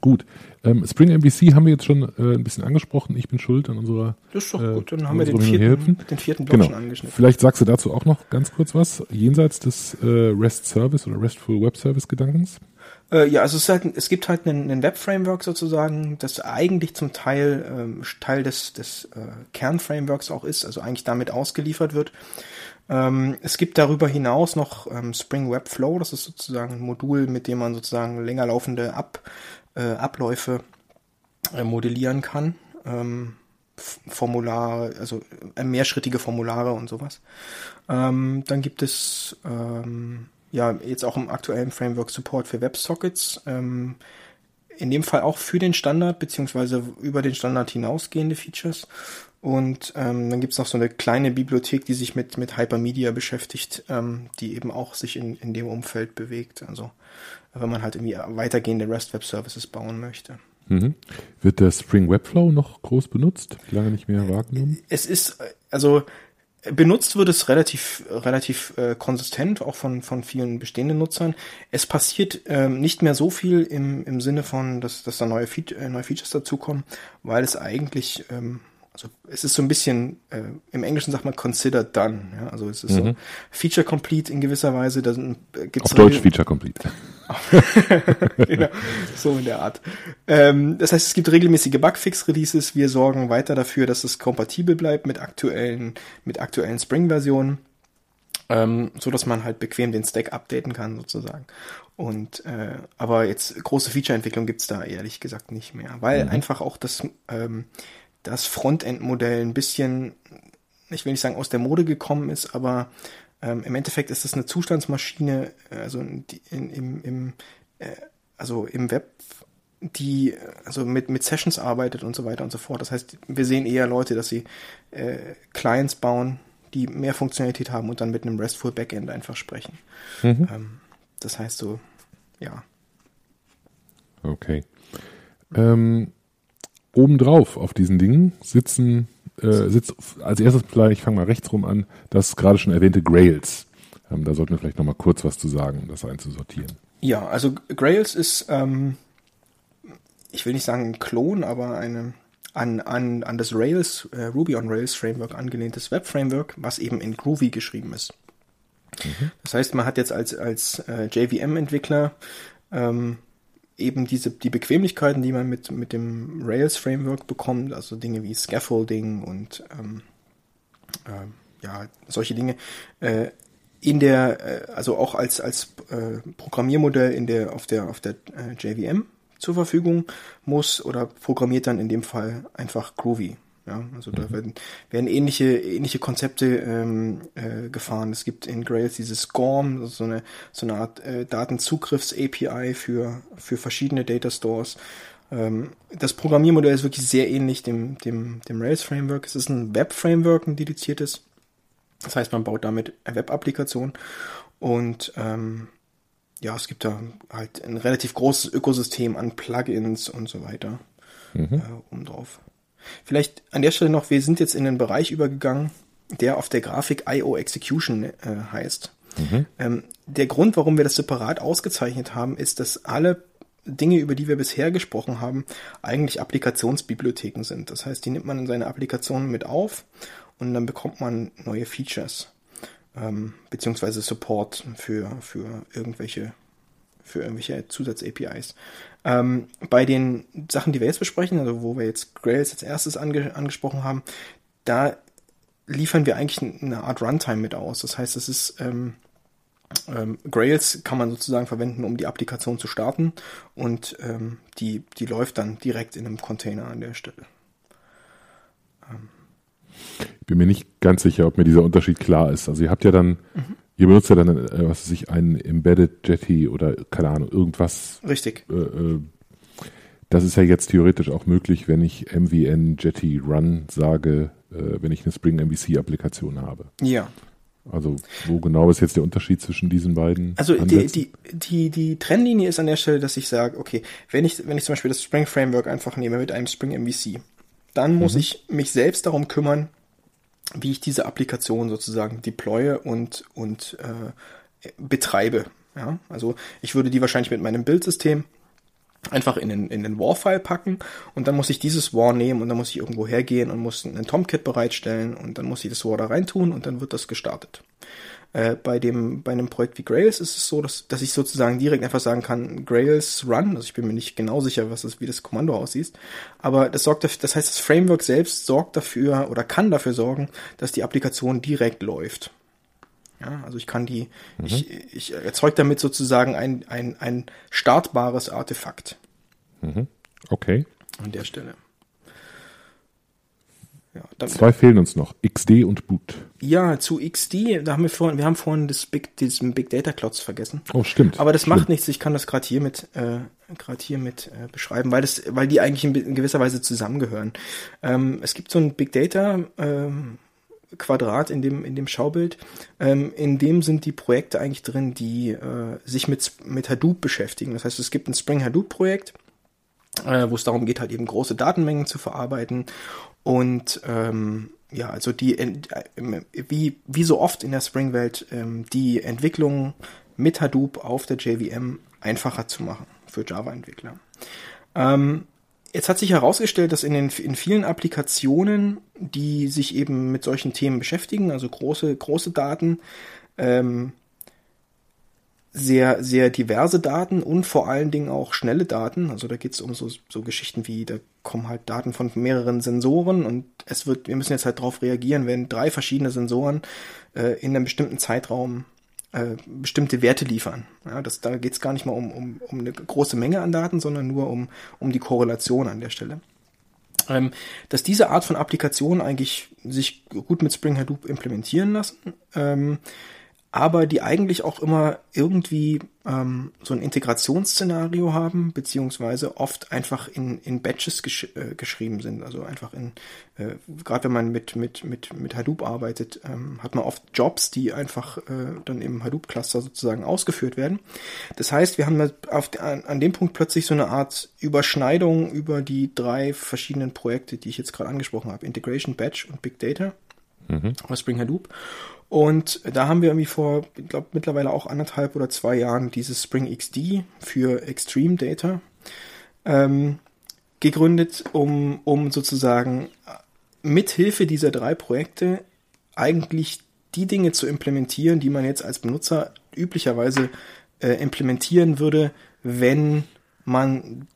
Gut. Ähm, Spring MVC haben wir jetzt schon äh, ein bisschen angesprochen. Ich bin schuld an unserer.
Das ist doch äh, gut. Dann haben wir den vierten, den vierten
Block genau. schon angeschnitten. Vielleicht sagst du dazu auch noch ganz kurz was, jenseits des äh, REST Service oder RESTful Web Service Gedankens.
Äh, ja, also es, halt, es gibt halt einen, einen Web-Framework sozusagen, das eigentlich zum Teil ähm, Teil des, des äh, Kern-Frameworks auch ist, also eigentlich damit ausgeliefert wird. Ähm, es gibt darüber hinaus noch ähm, Spring Web Flow, das ist sozusagen ein Modul, mit dem man sozusagen länger laufende Ab äh, Abläufe äh, modellieren kann. Ähm, Formulare, also äh, mehrschrittige Formulare und sowas. Ähm, dann gibt es ähm, ja jetzt auch im aktuellen Framework Support für WebSockets. Ähm, in dem Fall auch für den Standard beziehungsweise über den Standard hinausgehende Features. Und ähm, dann gibt's noch so eine kleine Bibliothek, die sich mit, mit Hypermedia beschäftigt, ähm, die eben auch sich in, in dem Umfeld bewegt. Also wenn man halt irgendwie weitergehende REST Web Services bauen möchte.
Mhm. Wird der Spring Webflow noch groß benutzt? Lange nicht mehr wahrgenommen?
Es ist, also benutzt wird es relativ, relativ äh, konsistent, auch von, von vielen bestehenden Nutzern. Es passiert ähm, nicht mehr so viel im, im Sinne von, dass, dass da neue, Fe äh, neue Features dazukommen, weil es eigentlich, ähm, also es ist so ein bisschen, äh, im Englischen sagt man considered done. Ja? Also es ist mhm. so Feature Complete in gewisser Weise. Da
gibt's Auf Deutsch Feature Complete. <laughs>
genau, so in der Art. Ähm, das heißt, es gibt regelmäßige Bugfix-Releases. Wir sorgen weiter dafür, dass es kompatibel bleibt mit aktuellen, mit aktuellen Spring-Versionen, ähm, so dass man halt bequem den Stack updaten kann sozusagen. Und äh, aber jetzt große Feature-Entwicklung gibt's da ehrlich gesagt nicht mehr, weil mhm. einfach auch das ähm, das Frontend-Modell ein bisschen, ich will nicht sagen aus der Mode gekommen ist, aber ähm, Im Endeffekt ist es eine Zustandsmaschine, äh, also in, in, im, im, äh, also im Web, die also mit, mit Sessions arbeitet und so weiter und so fort. Das heißt, wir sehen eher Leute, dass sie äh, Clients bauen, die mehr Funktionalität haben und dann mit einem RESTful Backend einfach sprechen. Mhm. Ähm, das heißt so, ja.
Okay. Ähm, obendrauf auf diesen Dingen sitzen äh, sitzt als erstes vielleicht, ich fange mal rechts rum an, das gerade schon erwähnte Grails. Ähm, da sollten wir vielleicht nochmal kurz was zu sagen, um das einzusortieren.
Ja, also Grails ist, ähm, ich will nicht sagen ein Klon, aber eine an, an, an das Rails, äh, Ruby on Rails Framework angelehntes Web-Framework, was eben in Groovy geschrieben ist. Mhm. Das heißt, man hat jetzt als, als äh, JVM-Entwickler ähm, eben diese, die Bequemlichkeiten, die man mit, mit dem Rails Framework bekommt, also Dinge wie Scaffolding und ähm, äh, ja, solche Dinge, äh, in der, äh, also auch als, als äh, Programmiermodell in der, auf der, auf der äh, JVM zur Verfügung muss oder programmiert dann in dem Fall einfach Groovy. Ja, also da mhm. werden, werden ähnliche, ähnliche Konzepte ähm, äh, gefahren. Es gibt in Grails dieses SCORM, so eine, so eine Art äh, Datenzugriffs-API für, für verschiedene Data Stores. Ähm, das Programmiermodell ist wirklich sehr ähnlich dem, dem, dem Rails-Framework. Es ist ein Web-Framework, ein dediziertes. Das heißt, man baut damit eine Web-Applikation und ähm, ja, es gibt da halt ein relativ großes Ökosystem an Plugins und so weiter mhm. äh, um drauf. Vielleicht an der Stelle noch, wir sind jetzt in den Bereich übergegangen, der auf der Grafik IO Execution äh, heißt. Mhm. Ähm, der Grund, warum wir das separat ausgezeichnet haben, ist, dass alle Dinge, über die wir bisher gesprochen haben, eigentlich Applikationsbibliotheken sind. Das heißt, die nimmt man in seine Applikationen mit auf und dann bekommt man neue Features ähm, beziehungsweise Support für, für irgendwelche für irgendwelche Zusatz-APIs. Ähm, bei den Sachen, die wir jetzt besprechen, also wo wir jetzt Grails als erstes ange angesprochen haben, da liefern wir eigentlich eine Art Runtime mit aus. Das heißt, es ist ähm, ähm, Grails kann man sozusagen verwenden, um die Applikation zu starten und ähm, die, die läuft dann direkt in einem Container an der Stelle.
Ähm. Ich bin mir nicht ganz sicher, ob mir dieser Unterschied klar ist. Also ihr habt ja dann mhm. Ihr benutzt ja dann, äh, was weiß ich, einen Embedded Jetty oder keine Ahnung, irgendwas.
Richtig.
Äh, äh, das ist ja jetzt theoretisch auch möglich, wenn ich MVN Jetty Run sage, wenn ich eine Spring MVC Applikation habe.
Ja.
Also wo genau ist jetzt der Unterschied zwischen diesen beiden?
Also die, die, die, die Trennlinie ist an der Stelle, dass ich sage, okay, wenn ich, wenn ich zum Beispiel das Spring Framework einfach nehme mit einem Spring MVC, dann muss mhm. ich mich selbst darum kümmern, wie ich diese Applikation sozusagen deploye und, und äh, betreibe. Ja? Also ich würde die wahrscheinlich mit meinem Bildsystem einfach in den, in den WAR-File packen und dann muss ich dieses WAR nehmen und dann muss ich irgendwo hergehen und muss einen Tomcat bereitstellen und dann muss ich das WAR da reintun und dann wird das gestartet. Äh, bei dem, bei einem Projekt wie Grails ist es so, dass, dass ich sozusagen direkt einfach sagen kann, Grails run, also ich bin mir nicht genau sicher, was das, wie das Kommando aussieht, aber das sorgt dafür, das heißt, das Framework selbst sorgt dafür oder kann dafür sorgen, dass die Applikation direkt läuft. Ja, also ich kann die, mhm. ich, ich erzeuge damit sozusagen ein, ein, ein startbares Artefakt.
Mhm. Okay.
An der Stelle.
Ja, Zwei fehlen uns noch, XD und Boot.
Ja, zu XD, da haben wir vorhin, wir haben vorhin das Big, diesen Big Data Clouds vergessen.
Oh, stimmt.
Aber das
stimmt.
macht nichts, ich kann das gerade hier mit, äh, gerade hier mit äh, beschreiben, weil das, weil die eigentlich in, in gewisser Weise zusammengehören. Ähm, es gibt so ein Big Data, ähm, Quadrat in dem, in dem Schaubild. Ähm, in dem sind die Projekte eigentlich drin, die äh, sich mit, mit Hadoop beschäftigen. Das heißt, es gibt ein Spring Hadoop Projekt, äh, wo es darum geht, halt eben große Datenmengen zu verarbeiten. Und ähm, ja, also die, äh, wie, wie so oft in der Spring-Welt, ähm, die Entwicklung mit Hadoop auf der JVM einfacher zu machen für Java-Entwickler. Ähm, jetzt hat sich herausgestellt, dass in den in vielen Applikationen, die sich eben mit solchen Themen beschäftigen, also große große Daten, ähm, sehr, sehr diverse Daten und vor allen Dingen auch schnelle Daten. Also da geht es um so, so Geschichten wie, da kommen halt Daten von mehreren Sensoren und es wird, wir müssen jetzt halt darauf reagieren, wenn drei verschiedene Sensoren äh, in einem bestimmten Zeitraum äh, bestimmte Werte liefern. Ja, das, da geht es gar nicht mal um, um, um eine große Menge an Daten, sondern nur um, um die Korrelation an der Stelle. Ähm, dass diese Art von Applikationen eigentlich sich gut mit Spring Hadoop implementieren lassen. Ähm, aber die eigentlich auch immer irgendwie ähm, so ein Integrationsszenario haben, beziehungsweise oft einfach in, in Batches gesch äh, geschrieben sind. Also einfach in, äh, gerade wenn man mit, mit, mit, mit Hadoop arbeitet, ähm, hat man oft Jobs, die einfach äh, dann im Hadoop-Cluster sozusagen ausgeführt werden. Das heißt, wir haben auf, an, an dem Punkt plötzlich so eine Art Überschneidung über die drei verschiedenen Projekte, die ich jetzt gerade angesprochen habe. Integration, Batch und Big Data. Mhm. Spring Hadoop. Und da haben wir irgendwie vor, ich glaube, mittlerweile auch anderthalb oder zwei Jahren dieses Spring XD für Extreme Data ähm, gegründet, um, um sozusagen mithilfe dieser drei Projekte eigentlich die Dinge zu implementieren, die man jetzt als Benutzer üblicherweise äh, implementieren würde, wenn man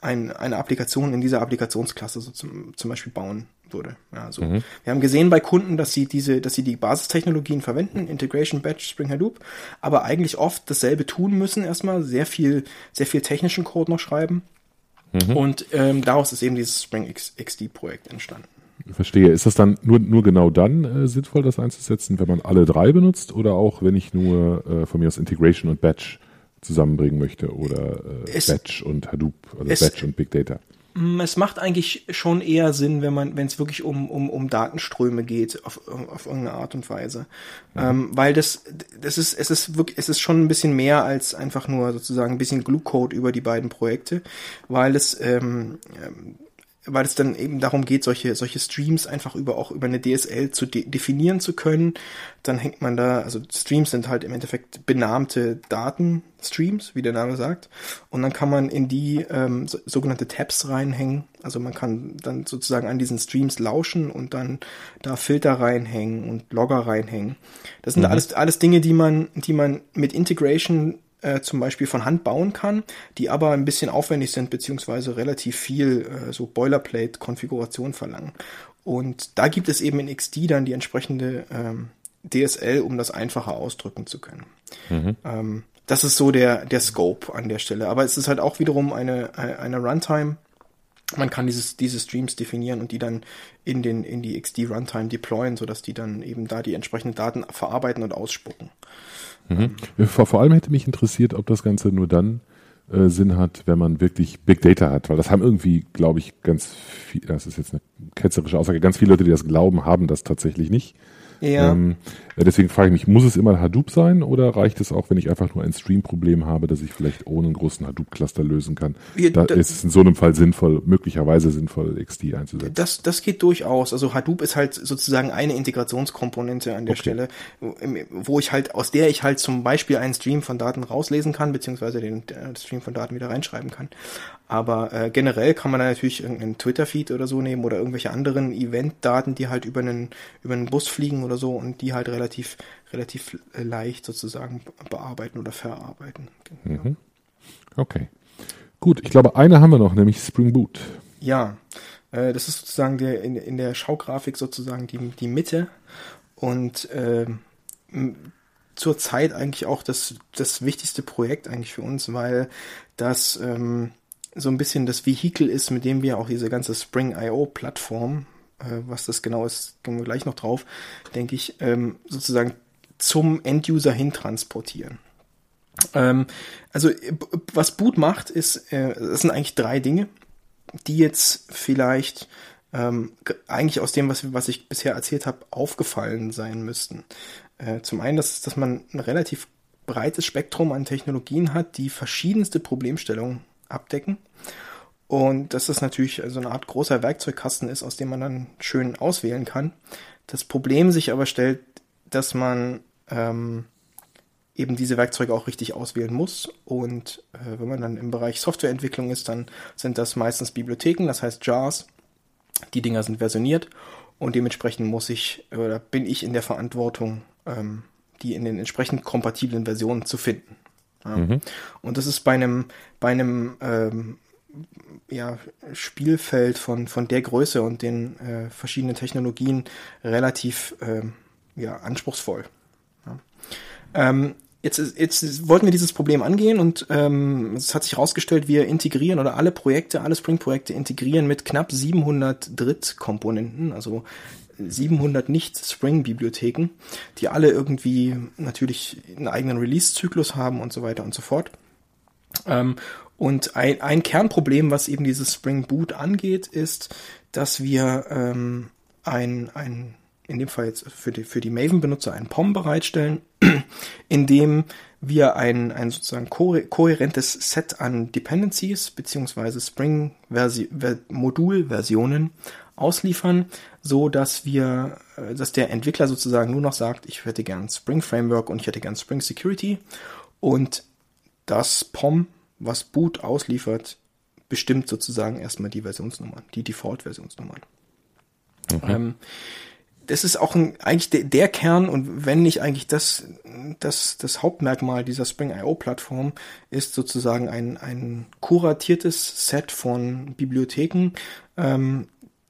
ein, eine Applikation in dieser Applikationsklasse so zum, zum Beispiel bauen würde. Ja, so. Mhm. Wir haben gesehen bei Kunden, dass sie diese, dass sie die Basistechnologien verwenden, Integration, Batch, Spring Hadoop, aber eigentlich oft dasselbe tun müssen erstmal, sehr viel, sehr viel technischen Code noch schreiben. Mhm. Und ähm, daraus ist eben dieses Spring XD-Projekt entstanden.
Verstehe. Ist das dann nur, nur genau dann äh, sinnvoll, das einzusetzen, wenn man alle drei benutzt oder auch wenn ich nur äh, von mir aus Integration und Batch zusammenbringen möchte oder äh, Batch und Hadoop, also Batch und Big Data?
Mm, es macht eigentlich schon eher Sinn, wenn man, wenn es wirklich um, um, um Datenströme geht, auf, auf irgendeine Art und Weise. Mhm. Ähm, weil das, das ist, es ist wirklich, es ist schon ein bisschen mehr als einfach nur sozusagen ein bisschen Glue-Code über die beiden Projekte, weil es, ähm, ähm weil es dann eben darum geht, solche, solche Streams einfach über auch über eine DSL zu de definieren zu können. Dann hängt man da, also Streams sind halt im Endeffekt benahmte Datenstreams, wie der Name sagt. Und dann kann man in die ähm, so, sogenannte Tabs reinhängen. Also man kann dann sozusagen an diesen Streams lauschen und dann da Filter reinhängen und Logger reinhängen. Das sind mhm. alles, alles Dinge, die man, die man mit Integration äh, zum Beispiel von Hand bauen kann, die aber ein bisschen aufwendig sind, beziehungsweise relativ viel äh, so Boilerplate-Konfiguration verlangen. Und da gibt es eben in XD dann die entsprechende ähm, DSL, um das einfacher ausdrücken zu können. Mhm. Ähm, das ist so der, der Scope an der Stelle. Aber es ist halt auch wiederum eine, eine Runtime. Man kann dieses, diese Streams definieren und die dann in den, in die XD Runtime deployen, sodass die dann eben da die entsprechenden Daten verarbeiten und ausspucken.
Mhm. Vor, vor allem hätte mich interessiert, ob das Ganze nur dann äh, Sinn hat, wenn man wirklich Big Data hat, weil das haben irgendwie, glaube ich, ganz viel, das ist jetzt eine ketzerische Aussage, ganz viele Leute, die das glauben, haben das tatsächlich nicht. Ja. Ähm, deswegen frage ich mich, muss es immer Hadoop sein oder reicht es auch, wenn ich einfach nur ein Stream-Problem habe, dass ich vielleicht ohne einen großen Hadoop-Cluster lösen kann? Ja, da ist es in so einem Fall sinnvoll, möglicherweise sinnvoll, XD einzusetzen.
Das, das geht durchaus. Also Hadoop ist halt sozusagen eine Integrationskomponente an der okay. Stelle, wo ich halt, aus der ich halt zum Beispiel einen Stream von Daten rauslesen kann, beziehungsweise den Stream von Daten wieder reinschreiben kann. Aber äh, generell kann man da natürlich irgendeinen Twitter-Feed oder so nehmen oder irgendwelche anderen Event-Daten, die halt über einen, über einen Bus fliegen oder so und die halt relativ, relativ leicht sozusagen bearbeiten oder verarbeiten. Genau.
Mhm. Okay. Gut, ich glaube, eine haben wir noch, nämlich Spring Boot.
Ja, äh, das ist sozusagen der, in, in der Schaugrafik sozusagen die, die Mitte und äh, zurzeit eigentlich auch das, das wichtigste Projekt eigentlich für uns, weil das ähm, so ein bisschen das Vehikel ist, mit dem wir auch diese ganze Spring.io-Plattform, äh, was das genau ist, gehen wir gleich noch drauf, denke ich, ähm, sozusagen zum End-User hin transportieren. Ähm, also was Boot macht, ist, äh, das sind eigentlich drei Dinge, die jetzt vielleicht ähm, eigentlich aus dem, was, was ich bisher erzählt habe, aufgefallen sein müssten. Äh, zum einen, dass, dass man ein relativ breites Spektrum an Technologien hat, die verschiedenste Problemstellungen abdecken. Und dass das natürlich so eine Art großer Werkzeugkasten ist, aus dem man dann schön auswählen kann. Das Problem sich aber stellt, dass man ähm, eben diese Werkzeuge auch richtig auswählen muss. Und äh, wenn man dann im Bereich Softwareentwicklung ist, dann sind das meistens Bibliotheken, das heißt JARs. Die Dinger sind versioniert und dementsprechend muss ich oder bin ich in der Verantwortung, ähm, die in den entsprechend kompatiblen Versionen zu finden. Ja. Mhm. Und das ist bei einem, bei einem ähm, ja, Spielfeld von, von der Größe und den äh, verschiedenen Technologien relativ äh, ja, anspruchsvoll. Ja. Ähm, jetzt, jetzt wollten wir dieses Problem angehen und ähm, es hat sich herausgestellt, wir integrieren oder alle Projekte, alle Spring-Projekte integrieren mit knapp 700 Drittkomponenten, also 700 Nicht-Spring-Bibliotheken, die alle irgendwie natürlich einen eigenen Release-Zyklus haben und so weiter und so fort. Ähm, und ein, ein Kernproblem, was eben dieses Spring Boot angeht, ist, dass wir ähm, ein, ein, in dem Fall jetzt für die, für die Maven-Benutzer ein POM bereitstellen, <clears throat> in dem wir ein, ein sozusagen kohärentes Set an Dependencies beziehungsweise Spring Modul-Versionen ausliefern, so dass wir, äh, dass der Entwickler sozusagen nur noch sagt, ich hätte gern Spring Framework und ich hätte gern Spring Security. Und das POM was Boot ausliefert, bestimmt sozusagen erstmal die Versionsnummern, die Default-Versionsnummern. Okay. Ähm, das ist auch ein, eigentlich der, der, Kern und wenn nicht eigentlich das, das, das Hauptmerkmal dieser Spring IO Plattform ist sozusagen ein, ein kuratiertes Set von Bibliotheken ähm,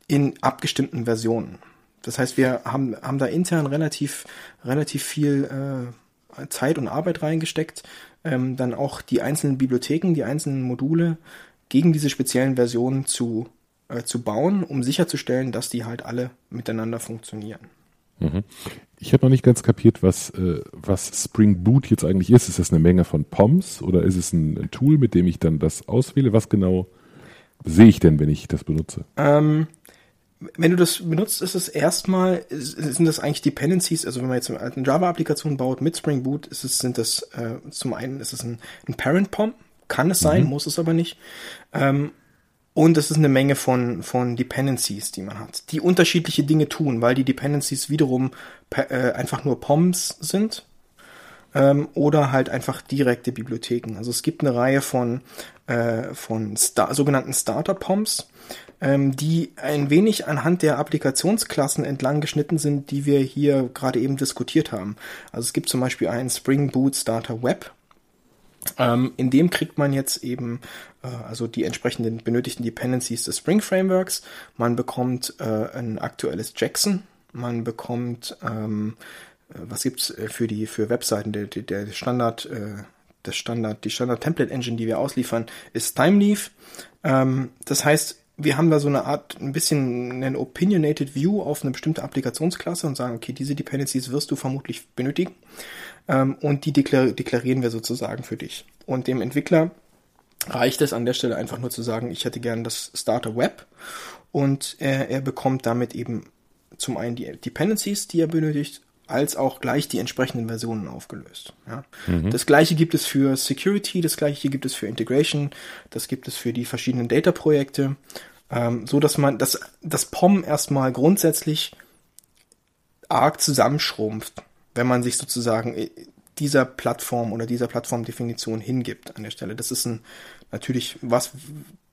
in abgestimmten Versionen. Das heißt, wir haben, haben da intern relativ, relativ viel äh, Zeit und Arbeit reingesteckt, ähm, dann auch die einzelnen Bibliotheken, die einzelnen Module gegen diese speziellen Versionen zu, äh, zu bauen, um sicherzustellen, dass die halt alle miteinander funktionieren.
Mhm. Ich habe noch nicht ganz kapiert, was, äh, was Spring Boot jetzt eigentlich ist. Ist das eine Menge von POMs oder ist es ein, ein Tool, mit dem ich dann das auswähle? Was genau sehe ich denn, wenn ich das benutze?
Ähm, wenn du das benutzt, ist es erstmal, sind das eigentlich Dependencies, also wenn man jetzt eine Java-Applikation baut mit Spring Boot, ist es, sind das, äh, zum einen ist es ein, ein Parent-POM, kann es sein, mhm. muss es aber nicht. Ähm, und es ist eine Menge von, von Dependencies, die man hat, die unterschiedliche Dinge tun, weil die Dependencies wiederum äh, einfach nur POMs sind ähm, oder halt einfach direkte Bibliotheken. Also es gibt eine Reihe von, äh, von Star sogenannten Starter-POMs, ähm, die ein wenig anhand der Applikationsklassen entlang geschnitten sind, die wir hier gerade eben diskutiert haben. Also es gibt zum Beispiel einen Spring Boot Starter Web. Ähm, in dem kriegt man jetzt eben äh, also die entsprechenden benötigten Dependencies des Spring Frameworks. Man bekommt äh, ein aktuelles Jackson. Man bekommt ähm, äh, was gibt's äh, für die für Webseiten der, der Standard äh, das Standard die Standard Template Engine, die wir ausliefern, ist Timeleaf. Ähm, das heißt wir haben da so eine Art, ein bisschen einen opinionated View auf eine bestimmte Applikationsklasse und sagen, okay, diese Dependencies wirst du vermutlich benötigen ähm, und die deklar deklarieren wir sozusagen für dich. Und dem Entwickler reicht es an der Stelle einfach nur zu sagen, ich hätte gern das Starter Web und er, er bekommt damit eben zum einen die Dependencies, die er benötigt als auch gleich die entsprechenden Versionen aufgelöst. Ja. Mhm. Das gleiche gibt es für Security, das gleiche gibt es für Integration, das gibt es für die verschiedenen Data-Projekte, ähm, so dass man das, das POM erstmal grundsätzlich arg zusammenschrumpft, wenn man sich sozusagen äh, dieser Plattform oder dieser Plattformdefinition hingibt an der Stelle. Das ist ein, natürlich was,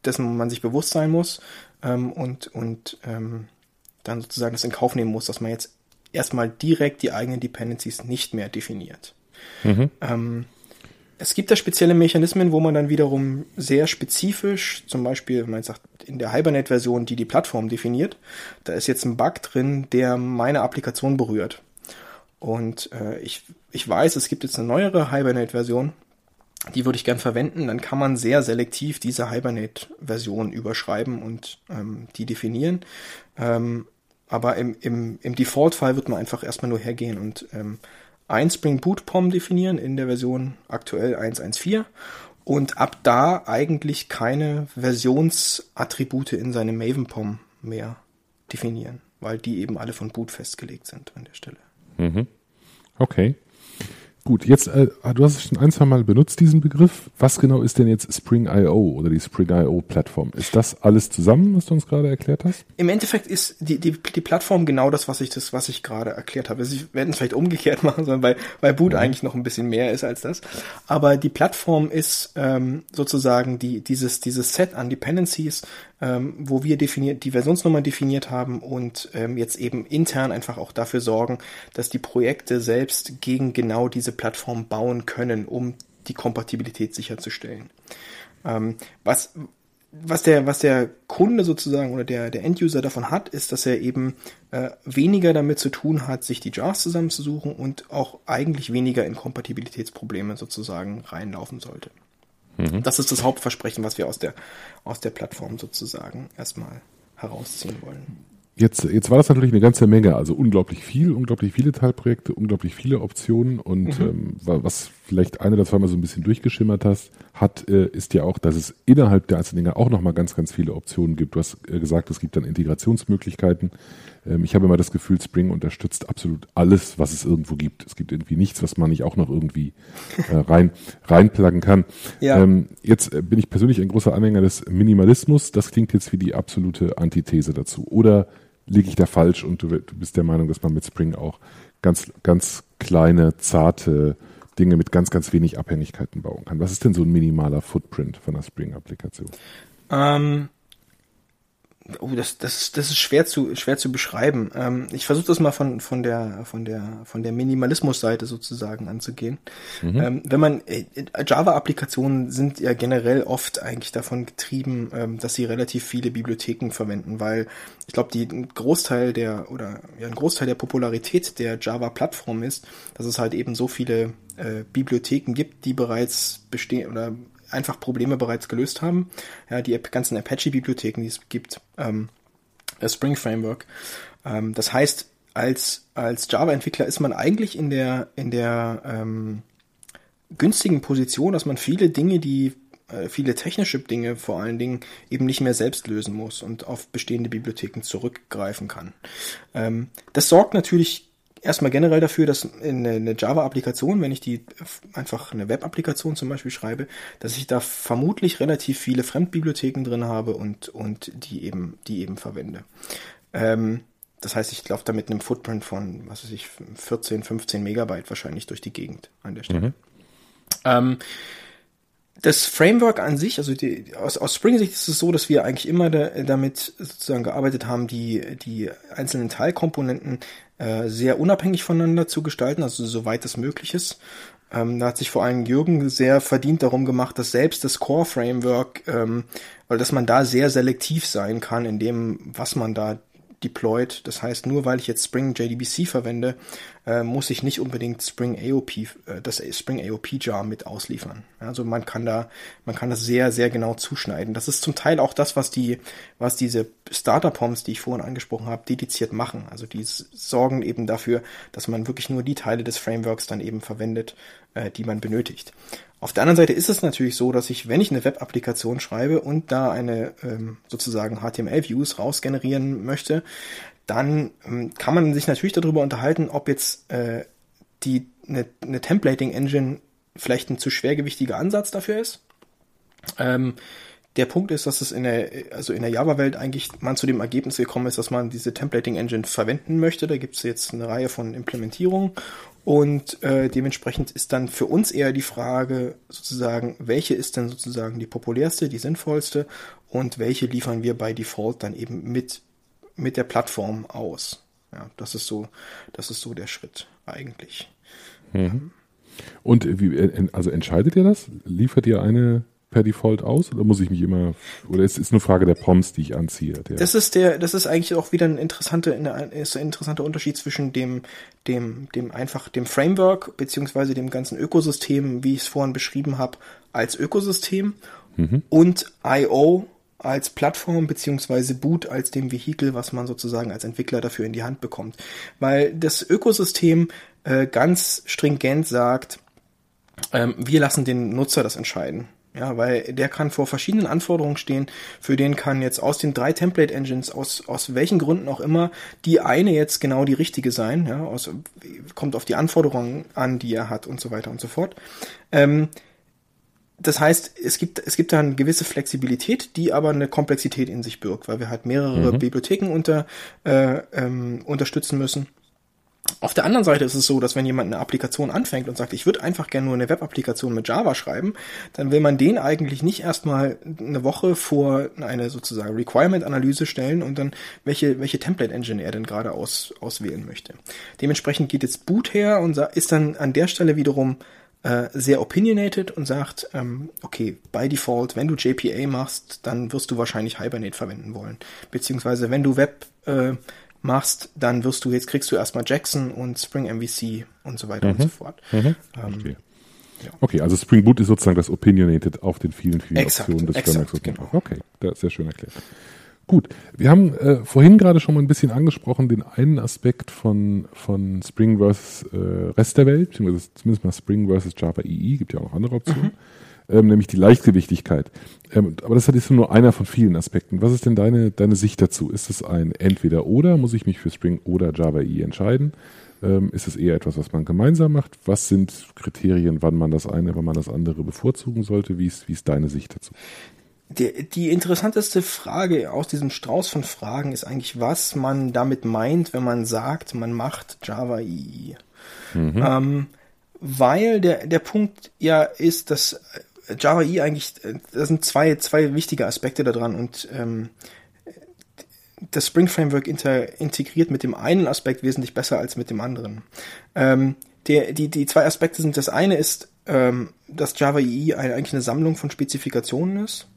dessen man sich bewusst sein muss ähm, und, und ähm, dann sozusagen das in Kauf nehmen muss, dass man jetzt erstmal direkt die eigenen Dependencies nicht mehr definiert. Mhm. Ähm, es gibt da spezielle Mechanismen, wo man dann wiederum sehr spezifisch, zum Beispiel, man sagt, in der Hibernate-Version, die die Plattform definiert, da ist jetzt ein Bug drin, der meine Applikation berührt. Und äh, ich, ich weiß, es gibt jetzt eine neuere Hibernate-Version, die würde ich gern verwenden, dann kann man sehr selektiv diese Hibernate-Version überschreiben und ähm, die definieren. Ähm, aber im, im, im Default-Fall wird man einfach erstmal nur hergehen und ähm, ein Spring Boot POM definieren in der Version aktuell 1.1.4 und ab da eigentlich keine Versionsattribute in seinem Maven POM mehr definieren, weil die eben alle von Boot festgelegt sind an der Stelle.
Mhm. Okay. Gut, jetzt, äh, du hast es schon ein, zwei Mal benutzt, diesen Begriff. Was genau ist denn jetzt Spring.io oder die Spring.io-Plattform? Ist das alles zusammen, was du uns gerade erklärt hast?
Im Endeffekt ist die, die, die Plattform genau das, was ich, das, was ich gerade erklärt habe. Also ich werde es vielleicht umgekehrt <laughs> machen, sondern weil, weil Boot ja. eigentlich noch ein bisschen mehr ist als das. Aber die Plattform ist ähm, sozusagen die, dieses, dieses Set an Dependencies, ähm, wo wir definiert, die Versionsnummer definiert haben und ähm, jetzt eben intern einfach auch dafür sorgen, dass die Projekte selbst gegen genau diese Plattform bauen können, um die Kompatibilität sicherzustellen. Ähm, was, was der, was der Kunde sozusagen oder der, der Enduser davon hat, ist, dass er eben äh, weniger damit zu tun hat, sich die Jars zusammenzusuchen und auch eigentlich weniger in Kompatibilitätsprobleme sozusagen reinlaufen sollte. Mhm. Das ist das Hauptversprechen, was wir aus der, aus der Plattform sozusagen erstmal herausziehen wollen.
Jetzt, jetzt war das natürlich eine ganze Menge, also unglaublich viel, unglaublich viele Teilprojekte, unglaublich viele Optionen und mhm. ähm, was vielleicht eine oder zweimal so ein bisschen durchgeschimmert hast, hat, äh, ist ja auch, dass es innerhalb der einzelnen Dinge auch nochmal ganz, ganz viele Optionen gibt. Du hast äh, gesagt, es gibt dann Integrationsmöglichkeiten. Ähm, ich habe immer das Gefühl, Spring unterstützt absolut alles, was es irgendwo gibt. Es gibt irgendwie nichts, was man nicht auch noch irgendwie äh, rein reinpluggen kann. Ja. Ähm, jetzt äh, bin ich persönlich ein großer Anhänger des Minimalismus. Das klingt jetzt wie die absolute Antithese dazu. Oder liege ich da falsch und du, du bist der Meinung, dass man mit Spring auch ganz, ganz kleine, zarte Dinge mit ganz, ganz wenig Abhängigkeiten bauen kann. Was ist denn so ein minimaler Footprint von einer Spring-Applikation?
Ähm, Oh, das, das, das ist schwer zu, schwer zu beschreiben. Ähm, ich versuche das mal von, von der, von der, von der Minimalismus-Seite sozusagen anzugehen. Mhm. Ähm, wenn man, äh, Java-Applikationen sind ja generell oft eigentlich davon getrieben, ähm, dass sie relativ viele Bibliotheken verwenden, weil ich glaube, die ein Großteil der, oder ja, ein Großteil der Popularität der Java-Plattform ist, dass es halt eben so viele äh, Bibliotheken gibt, die bereits bestehen oder einfach Probleme bereits gelöst haben. Ja, die ganzen Apache-Bibliotheken, die es gibt, ähm, das Spring Framework. Ähm, das heißt, als, als Java-Entwickler ist man eigentlich in der, in der ähm, günstigen Position, dass man viele Dinge, die äh, viele technische Dinge vor allen Dingen eben nicht mehr selbst lösen muss und auf bestehende Bibliotheken zurückgreifen kann. Ähm, das sorgt natürlich erstmal generell dafür, dass eine, eine Java-Applikation, wenn ich die einfach eine Web-Applikation zum Beispiel schreibe, dass ich da vermutlich relativ viele Fremdbibliotheken drin habe und, und die eben, die eben verwende. Ähm, das heißt, ich laufe da mit einem Footprint von, was weiß ich, 14, 15 Megabyte wahrscheinlich durch die Gegend an der Stelle. Mhm. Ähm, das Framework an sich, also die, aus, aus Spring-Sicht ist es so, dass wir eigentlich immer da, damit sozusagen gearbeitet haben, die, die einzelnen Teilkomponenten äh, sehr unabhängig voneinander zu gestalten, also soweit es möglich ist. Ähm, da hat sich vor allem Jürgen sehr verdient darum gemacht, dass selbst das Core-Framework, ähm, weil dass man da sehr selektiv sein kann in dem, was man da deployed. Das heißt, nur weil ich jetzt Spring JDBC verwende, äh, muss ich nicht unbedingt Spring AOP, äh, das Spring AOP Jar mit ausliefern. Also man kann da, man kann das sehr, sehr genau zuschneiden. Das ist zum Teil auch das, was die, was diese Starter-POMs, die ich vorhin angesprochen habe, dediziert machen. Also die sorgen eben dafür, dass man wirklich nur die Teile des Frameworks dann eben verwendet, äh, die man benötigt. Auf der anderen Seite ist es natürlich so, dass ich, wenn ich eine Web-Applikation schreibe und da eine ähm, sozusagen HTML-Views rausgenerieren möchte, dann ähm, kann man sich natürlich darüber unterhalten, ob jetzt äh, die eine, eine Templating-Engine vielleicht ein zu schwergewichtiger Ansatz dafür ist. Ähm, der Punkt ist, dass es in der, also in der Java-Welt eigentlich man zu dem Ergebnis gekommen ist, dass man diese Templating-Engine verwenden möchte. Da gibt es jetzt eine Reihe von Implementierungen und äh, dementsprechend ist dann für uns eher die Frage sozusagen, welche ist denn sozusagen die populärste, die sinnvollste und welche liefern wir bei Default dann eben mit, mit der Plattform aus. Ja, das ist so, das ist so der Schritt eigentlich.
Mhm. Und wie, äh, also entscheidet ihr das? Liefert ihr eine per Default aus oder muss ich mich immer oder ist es nur Frage der POMs, die ich anziehe?
Der das ist der, das ist eigentlich auch wieder ein interessanter, ist ein interessanter Unterschied zwischen dem, dem, dem einfach dem Framework beziehungsweise dem ganzen Ökosystem, wie ich es vorhin beschrieben habe, als Ökosystem mhm. und I.O. als Plattform beziehungsweise Boot als dem Vehikel, was man sozusagen als Entwickler dafür in die Hand bekommt, weil das Ökosystem äh, ganz stringent sagt, ähm, wir lassen den Nutzer das entscheiden Ja, weil der kann vor verschiedenen Anforderungen stehen. Für den kann jetzt aus den drei Template Engines, aus, aus welchen Gründen auch immer, die eine jetzt genau die richtige sein. Ja, aus, kommt auf die Anforderungen an, die er hat und so weiter und so fort. Ähm, das heißt, es gibt, es gibt da eine gewisse Flexibilität, die aber eine Komplexität in sich birgt, weil wir halt mehrere mhm. Bibliotheken unter, äh, ähm, unterstützen müssen. Auf der anderen Seite ist es so, dass wenn jemand eine Applikation anfängt und sagt, ich würde einfach gerne nur eine Web-Applikation mit Java schreiben, dann will man den eigentlich nicht erstmal eine Woche vor eine sozusagen Requirement-Analyse stellen und dann welche, welche Template-Engine er denn gerade aus, auswählen möchte. Dementsprechend geht jetzt Boot her und ist dann an der Stelle wiederum äh, sehr opinionated und sagt, ähm, okay, by default, wenn du JPA machst, dann wirst du wahrscheinlich Hibernate verwenden wollen. Beziehungsweise wenn du Web äh, machst, dann wirst du, jetzt kriegst du erstmal Jackson und Spring MVC und so weiter mhm. und so fort. Mhm.
Ähm, ja. Okay, also Spring Boot ist sozusagen das Opinionated auf den vielen, vielen exakt, Optionen des Frameworks. Genau. Okay, das ist sehr schön erklärt. Gut, wir haben äh, vorhin gerade schon mal ein bisschen angesprochen, den einen Aspekt von, von Spring versus äh, Rest der Welt, beziehungsweise zumindest mal Spring versus Java EE, gibt ja auch noch andere Optionen. Mhm ähm, nämlich die Leichtgewichtigkeit. Ähm, aber das ist nur einer von vielen Aspekten. Was ist denn deine, deine Sicht dazu? Ist es ein Entweder-Oder? Muss ich mich für Spring oder Java EE entscheiden? Ähm, ist es eher etwas, was man gemeinsam macht? Was sind Kriterien, wann man das eine, wann man das andere bevorzugen sollte? Wie ist, wie ist deine Sicht dazu?
Die, die interessanteste Frage aus diesem Strauß von Fragen ist eigentlich, was man damit meint, wenn man sagt, man macht Java EE. Mhm. Ähm, weil der, der Punkt ja ist, dass Java E eigentlich, äh, da sind zwei, zwei wichtige Aspekte daran und ähm, das Spring Framework inter, integriert mit dem einen Aspekt wesentlich besser als mit dem anderen. Ähm, der, die, die zwei Aspekte sind, das eine ist, ähm, dass Java EE eigentlich eine Sammlung von Spezifikationen ist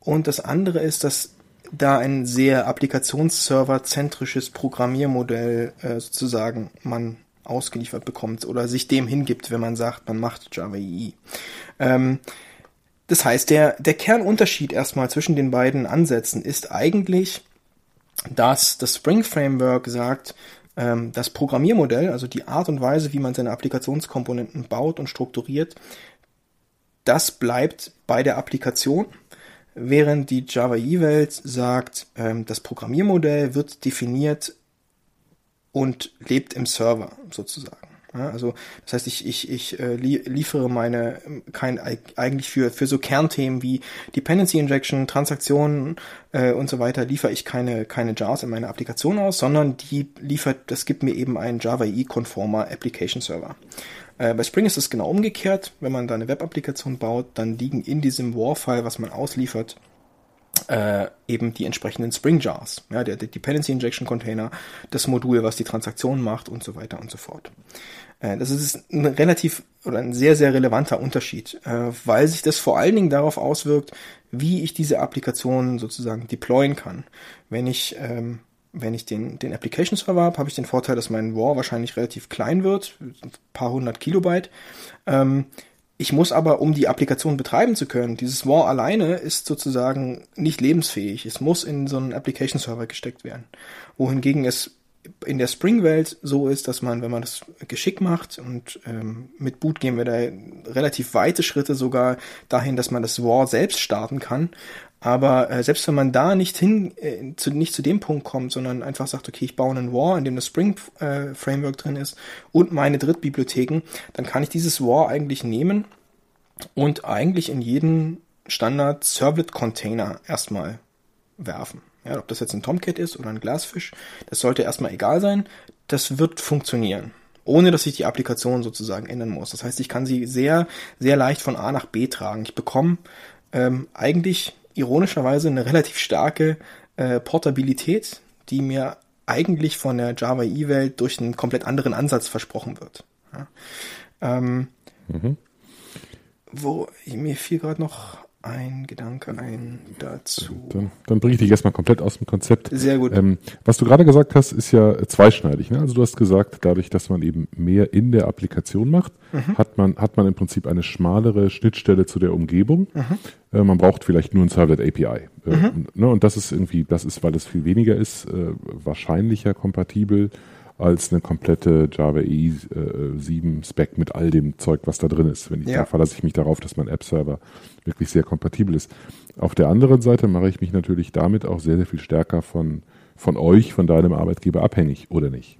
und das andere ist, dass da ein sehr Applikationsserver-zentrisches Programmiermodell äh, sozusagen man ausgeliefert bekommt oder sich dem hingibt, wenn man sagt, man macht Java EE. Ähm, das heißt, der, der Kernunterschied erstmal zwischen den beiden Ansätzen ist eigentlich, dass das Spring Framework sagt, ähm, das Programmiermodell, also die Art und Weise, wie man seine Applikationskomponenten baut und strukturiert, das bleibt bei der Applikation, während die Java E-Welt sagt, ähm, das Programmiermodell wird definiert und lebt im Server sozusagen. Ja, also das heißt, ich, ich, ich äh, liefere meine kein eigentlich für für so Kernthemen wie Dependency Injection, Transaktionen äh, und so weiter liefere ich keine keine JARs in meiner Applikation aus, sondern die liefert, das gibt mir eben einen Java EE konformer Application Server. Äh, bei Spring ist es genau umgekehrt. Wenn man da eine Web-Applikation baut, dann liegen in diesem WAR-File, was man ausliefert, äh, eben die entsprechenden Spring Jars, ja, der, der Dependency Injection Container, das Modul, was die Transaktion macht und so weiter und so fort. Äh, das ist ein relativ oder ein sehr, sehr relevanter Unterschied, äh, weil sich das vor allen Dingen darauf auswirkt, wie ich diese Applikation sozusagen deployen kann. Wenn ich, ähm, wenn ich den, den Application Server habe, habe ich den Vorteil, dass mein WAR wahrscheinlich relativ klein wird, ein paar hundert Kilobyte. Ähm, ich muss aber, um die Applikation betreiben zu können, dieses WAR alleine ist sozusagen nicht lebensfähig. Es muss in so einen Application Server gesteckt werden. Wohingegen es in der Spring-Welt so ist, dass man, wenn man das geschickt macht und ähm, mit Boot gehen wir da relativ weite Schritte sogar dahin, dass man das War selbst starten kann. Aber äh, selbst wenn man da nicht hin, äh, zu, nicht zu dem Punkt kommt, sondern einfach sagt, okay, ich baue einen War, in dem das Spring äh, Framework drin ist und meine Drittbibliotheken, dann kann ich dieses War eigentlich nehmen und eigentlich in jeden Standard Servlet Container erstmal werfen. Ja, ob das jetzt ein Tomcat ist oder ein Glasfisch, das sollte erstmal egal sein. Das wird funktionieren, ohne dass ich die Applikation sozusagen ändern muss. Das heißt, ich kann sie sehr, sehr leicht von A nach B tragen. Ich bekomme ähm, eigentlich ironischerweise eine relativ starke äh, Portabilität, die mir eigentlich von der Java E-Welt durch einen komplett anderen Ansatz versprochen wird. Ja. Ähm, mhm. Wo mir fiel gerade noch ein Gedanke ein dazu.
Dann, dann bringe ich dich erstmal komplett aus dem Konzept.
Sehr gut.
Ähm, was du gerade gesagt hast, ist ja zweischneidig. Ne? Also du hast gesagt, dadurch, dass man eben mehr in der Applikation macht, mhm. hat man hat man im Prinzip eine schmalere Schnittstelle zu der Umgebung. Mhm. Äh, man braucht vielleicht nur ein Servlet API. Äh, mhm. ne? Und das ist irgendwie, das ist, weil es viel weniger ist, äh, wahrscheinlicher kompatibel als eine komplette Java EE äh, 7 Spec mit all dem Zeug, was da drin ist. Wenn ich, ja. Da verlasse ich mich darauf, dass mein App-Server wirklich sehr kompatibel ist. Auf der anderen Seite mache ich mich natürlich damit auch sehr, sehr viel stärker von, von euch, von deinem Arbeitgeber abhängig, oder nicht?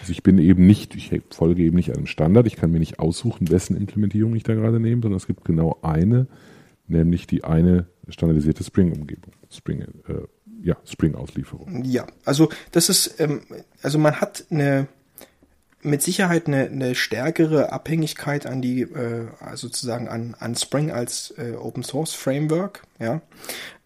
Also ich bin eben nicht, ich folge eben nicht einem Standard, ich kann mir nicht aussuchen, wessen Implementierung ich da gerade nehme, sondern es gibt genau eine, nämlich die eine standardisierte Spring-Umgebung, Spring, äh, ja, Spring-Auslieferung.
Ja, also das ist, ähm, also man hat eine mit Sicherheit eine, eine stärkere Abhängigkeit an die, äh, sozusagen an, an Spring als äh, Open Source Framework. Ja,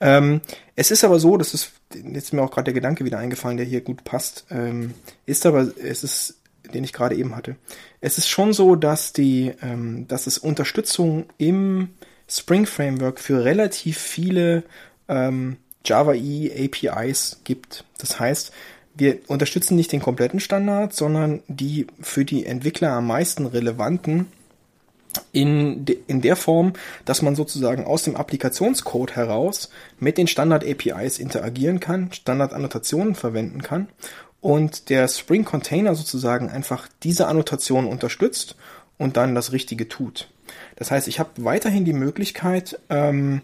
ähm, es ist aber so, dass es jetzt ist mir auch gerade der Gedanke wieder eingefallen, der hier gut passt, ähm, ist aber es ist, den ich gerade eben hatte. Es ist schon so, dass die, ähm, dass es Unterstützung im Spring Framework für relativ viele ähm, Java E APIs gibt. Das heißt, wir unterstützen nicht den kompletten Standard, sondern die für die Entwickler am meisten relevanten in, de, in der Form, dass man sozusagen aus dem Applikationscode heraus mit den Standard-APIs interagieren kann, Standard-Annotationen verwenden kann und der Spring Container sozusagen einfach diese Annotation unterstützt und dann das Richtige tut. Das heißt, ich habe weiterhin die Möglichkeit, ähm,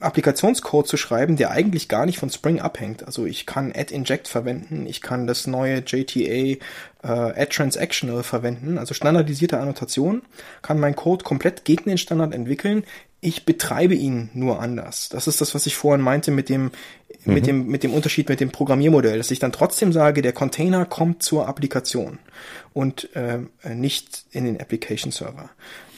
Applikationscode zu schreiben, der eigentlich gar nicht von Spring abhängt. Also ich kann add inject verwenden, ich kann das neue JTA äh, add transactional verwenden, also standardisierte Annotation, kann mein Code komplett gegen den Standard entwickeln. Ich betreibe ihn nur anders. Das ist das, was ich vorhin meinte mit dem mhm. mit dem mit dem Unterschied mit dem Programmiermodell, dass ich dann trotzdem sage, der Container kommt zur Applikation und äh, nicht in den Application Server.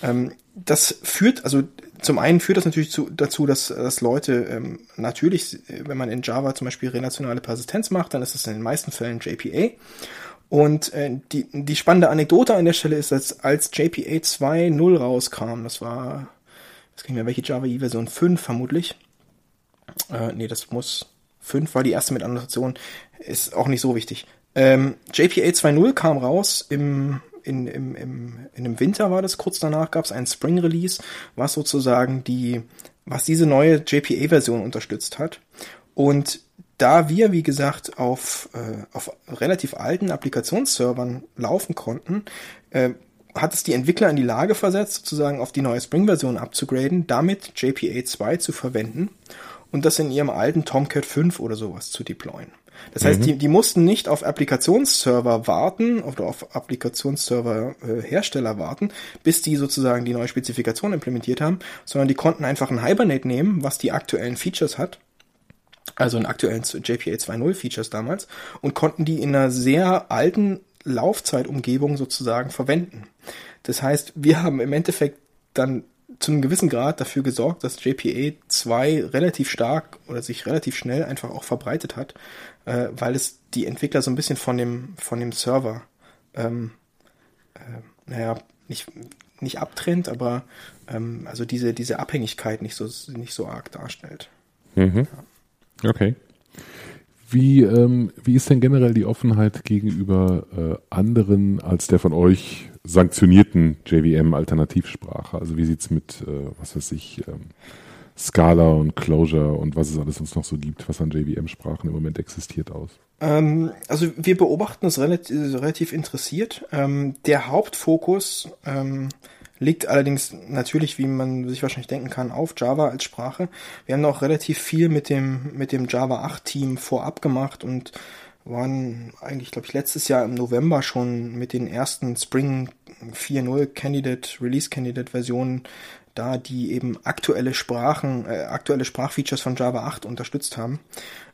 Ähm, das führt, also zum einen führt das natürlich zu, dazu, dass, dass Leute ähm, natürlich, wenn man in Java zum Beispiel relationale Persistenz macht, dann ist das in den meisten Fällen JPA. Und äh, die, die spannende Anekdote an der Stelle ist, dass als JPA 2.0 rauskam, das war, weiß nicht mehr, welche Java E Version 5 vermutlich. Äh, nee, das muss 5 war die erste mit Annotation, ist auch nicht so wichtig. Ähm, JPA 2.0 kam raus im in, im, im, in dem Winter war das, kurz danach gab es ein Spring Release, was sozusagen die, was diese neue JPA-Version unterstützt hat. Und da wir, wie gesagt, auf, äh, auf relativ alten Applikationsservern laufen konnten, äh, hat es die Entwickler in die Lage versetzt, sozusagen auf die neue Spring-Version abzugraden, damit JPA 2 zu verwenden und das in ihrem alten Tomcat 5 oder sowas zu deployen. Das heißt, mhm. die, die mussten nicht auf Applikationsserver warten oder auf Applikationsserver-Hersteller äh, warten, bis die sozusagen die neue Spezifikation implementiert haben, sondern die konnten einfach ein Hibernate nehmen, was die aktuellen Features hat, also in aktuellen JPA 2.0 Features damals, und konnten die in einer sehr alten Laufzeitumgebung sozusagen verwenden. Das heißt, wir haben im Endeffekt dann zu einem gewissen Grad dafür gesorgt, dass JPA 2 relativ stark oder sich relativ schnell einfach auch verbreitet hat, äh, weil es die Entwickler so ein bisschen von dem, von dem Server, ähm, äh, naja, nicht, nicht abtrennt, aber ähm, also diese, diese Abhängigkeit nicht so, nicht so arg darstellt.
Mhm. Ja. Okay. Wie, ähm, wie ist denn generell die Offenheit gegenüber äh, anderen als der von euch sanktionierten JVM-Alternativsprache? Also wie sieht's mit, äh, was weiß ich, ähm, Scala und Closure und was es alles uns noch so gibt, was an JVM-Sprachen im Moment existiert aus?
Ähm, also wir beobachten es relativ, relativ interessiert. Ähm, der Hauptfokus ähm, liegt allerdings natürlich, wie man sich wahrscheinlich denken kann, auf Java als Sprache. Wir haben auch relativ viel mit dem, mit dem Java 8 Team vorab gemacht und waren eigentlich, glaube ich, letztes Jahr im November schon mit den ersten Spring 4.0 Candidate, Release Candidate Versionen da, die eben aktuelle Sprachen, äh, aktuelle Sprachfeatures von Java 8 unterstützt haben.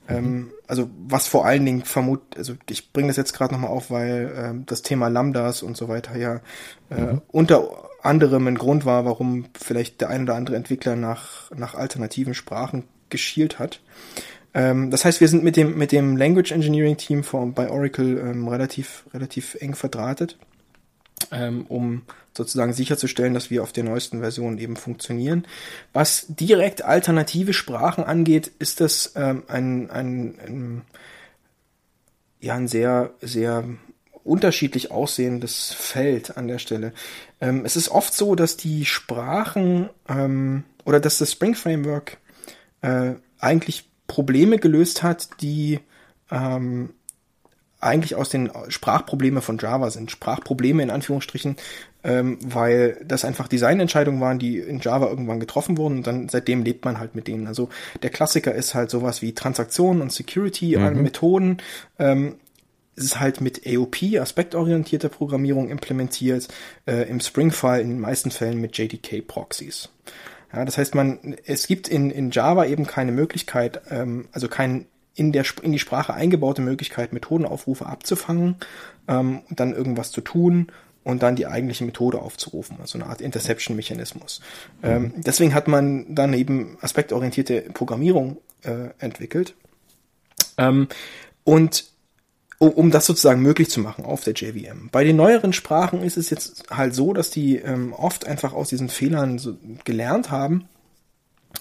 Mhm. Ähm, also was vor allen Dingen vermut, also ich bringe das jetzt gerade nochmal auf, weil äh, das Thema Lambdas und so weiter ja äh, mhm. unter anderem ein Grund war, warum vielleicht der ein oder andere Entwickler nach, nach alternativen Sprachen geschielt hat. Ähm, das heißt, wir sind mit dem, mit dem Language Engineering Team von, bei Oracle ähm, relativ, relativ eng verdrahtet, ähm, um sozusagen sicherzustellen, dass wir auf der neuesten Version eben funktionieren. Was direkt alternative Sprachen angeht, ist das ähm, ein, ein, ein, ja, ein sehr, sehr unterschiedlich aussehendes Feld an der Stelle. Ähm, es ist oft so, dass die Sprachen ähm, oder dass das Spring Framework äh, eigentlich Probleme gelöst hat, die ähm, eigentlich aus den Sprachprobleme von Java sind. Sprachprobleme in Anführungsstrichen, ähm, weil das einfach Designentscheidungen waren, die in Java irgendwann getroffen wurden und dann seitdem lebt man halt mit denen. Also der Klassiker ist halt sowas wie Transaktionen und Security mhm. Methoden. Ähm, es ist halt mit AOP, aspektorientierter Programmierung implementiert, äh, im Spring-Fall in den meisten Fällen mit JDK-Proxys. Ja, das heißt, man, es gibt in, in Java eben keine Möglichkeit, ähm, also kein in der in die Sprache eingebaute Möglichkeit, Methodenaufrufe abzufangen ähm, und dann irgendwas zu tun und dann die eigentliche Methode aufzurufen, also eine Art Interception-Mechanismus. Ähm, mhm. deswegen hat man dann eben aspektorientierte Programmierung äh, entwickelt. Ähm, und um, um das sozusagen möglich zu machen auf der JVM. Bei den neueren Sprachen ist es jetzt halt so, dass die ähm, oft einfach aus diesen Fehlern so gelernt haben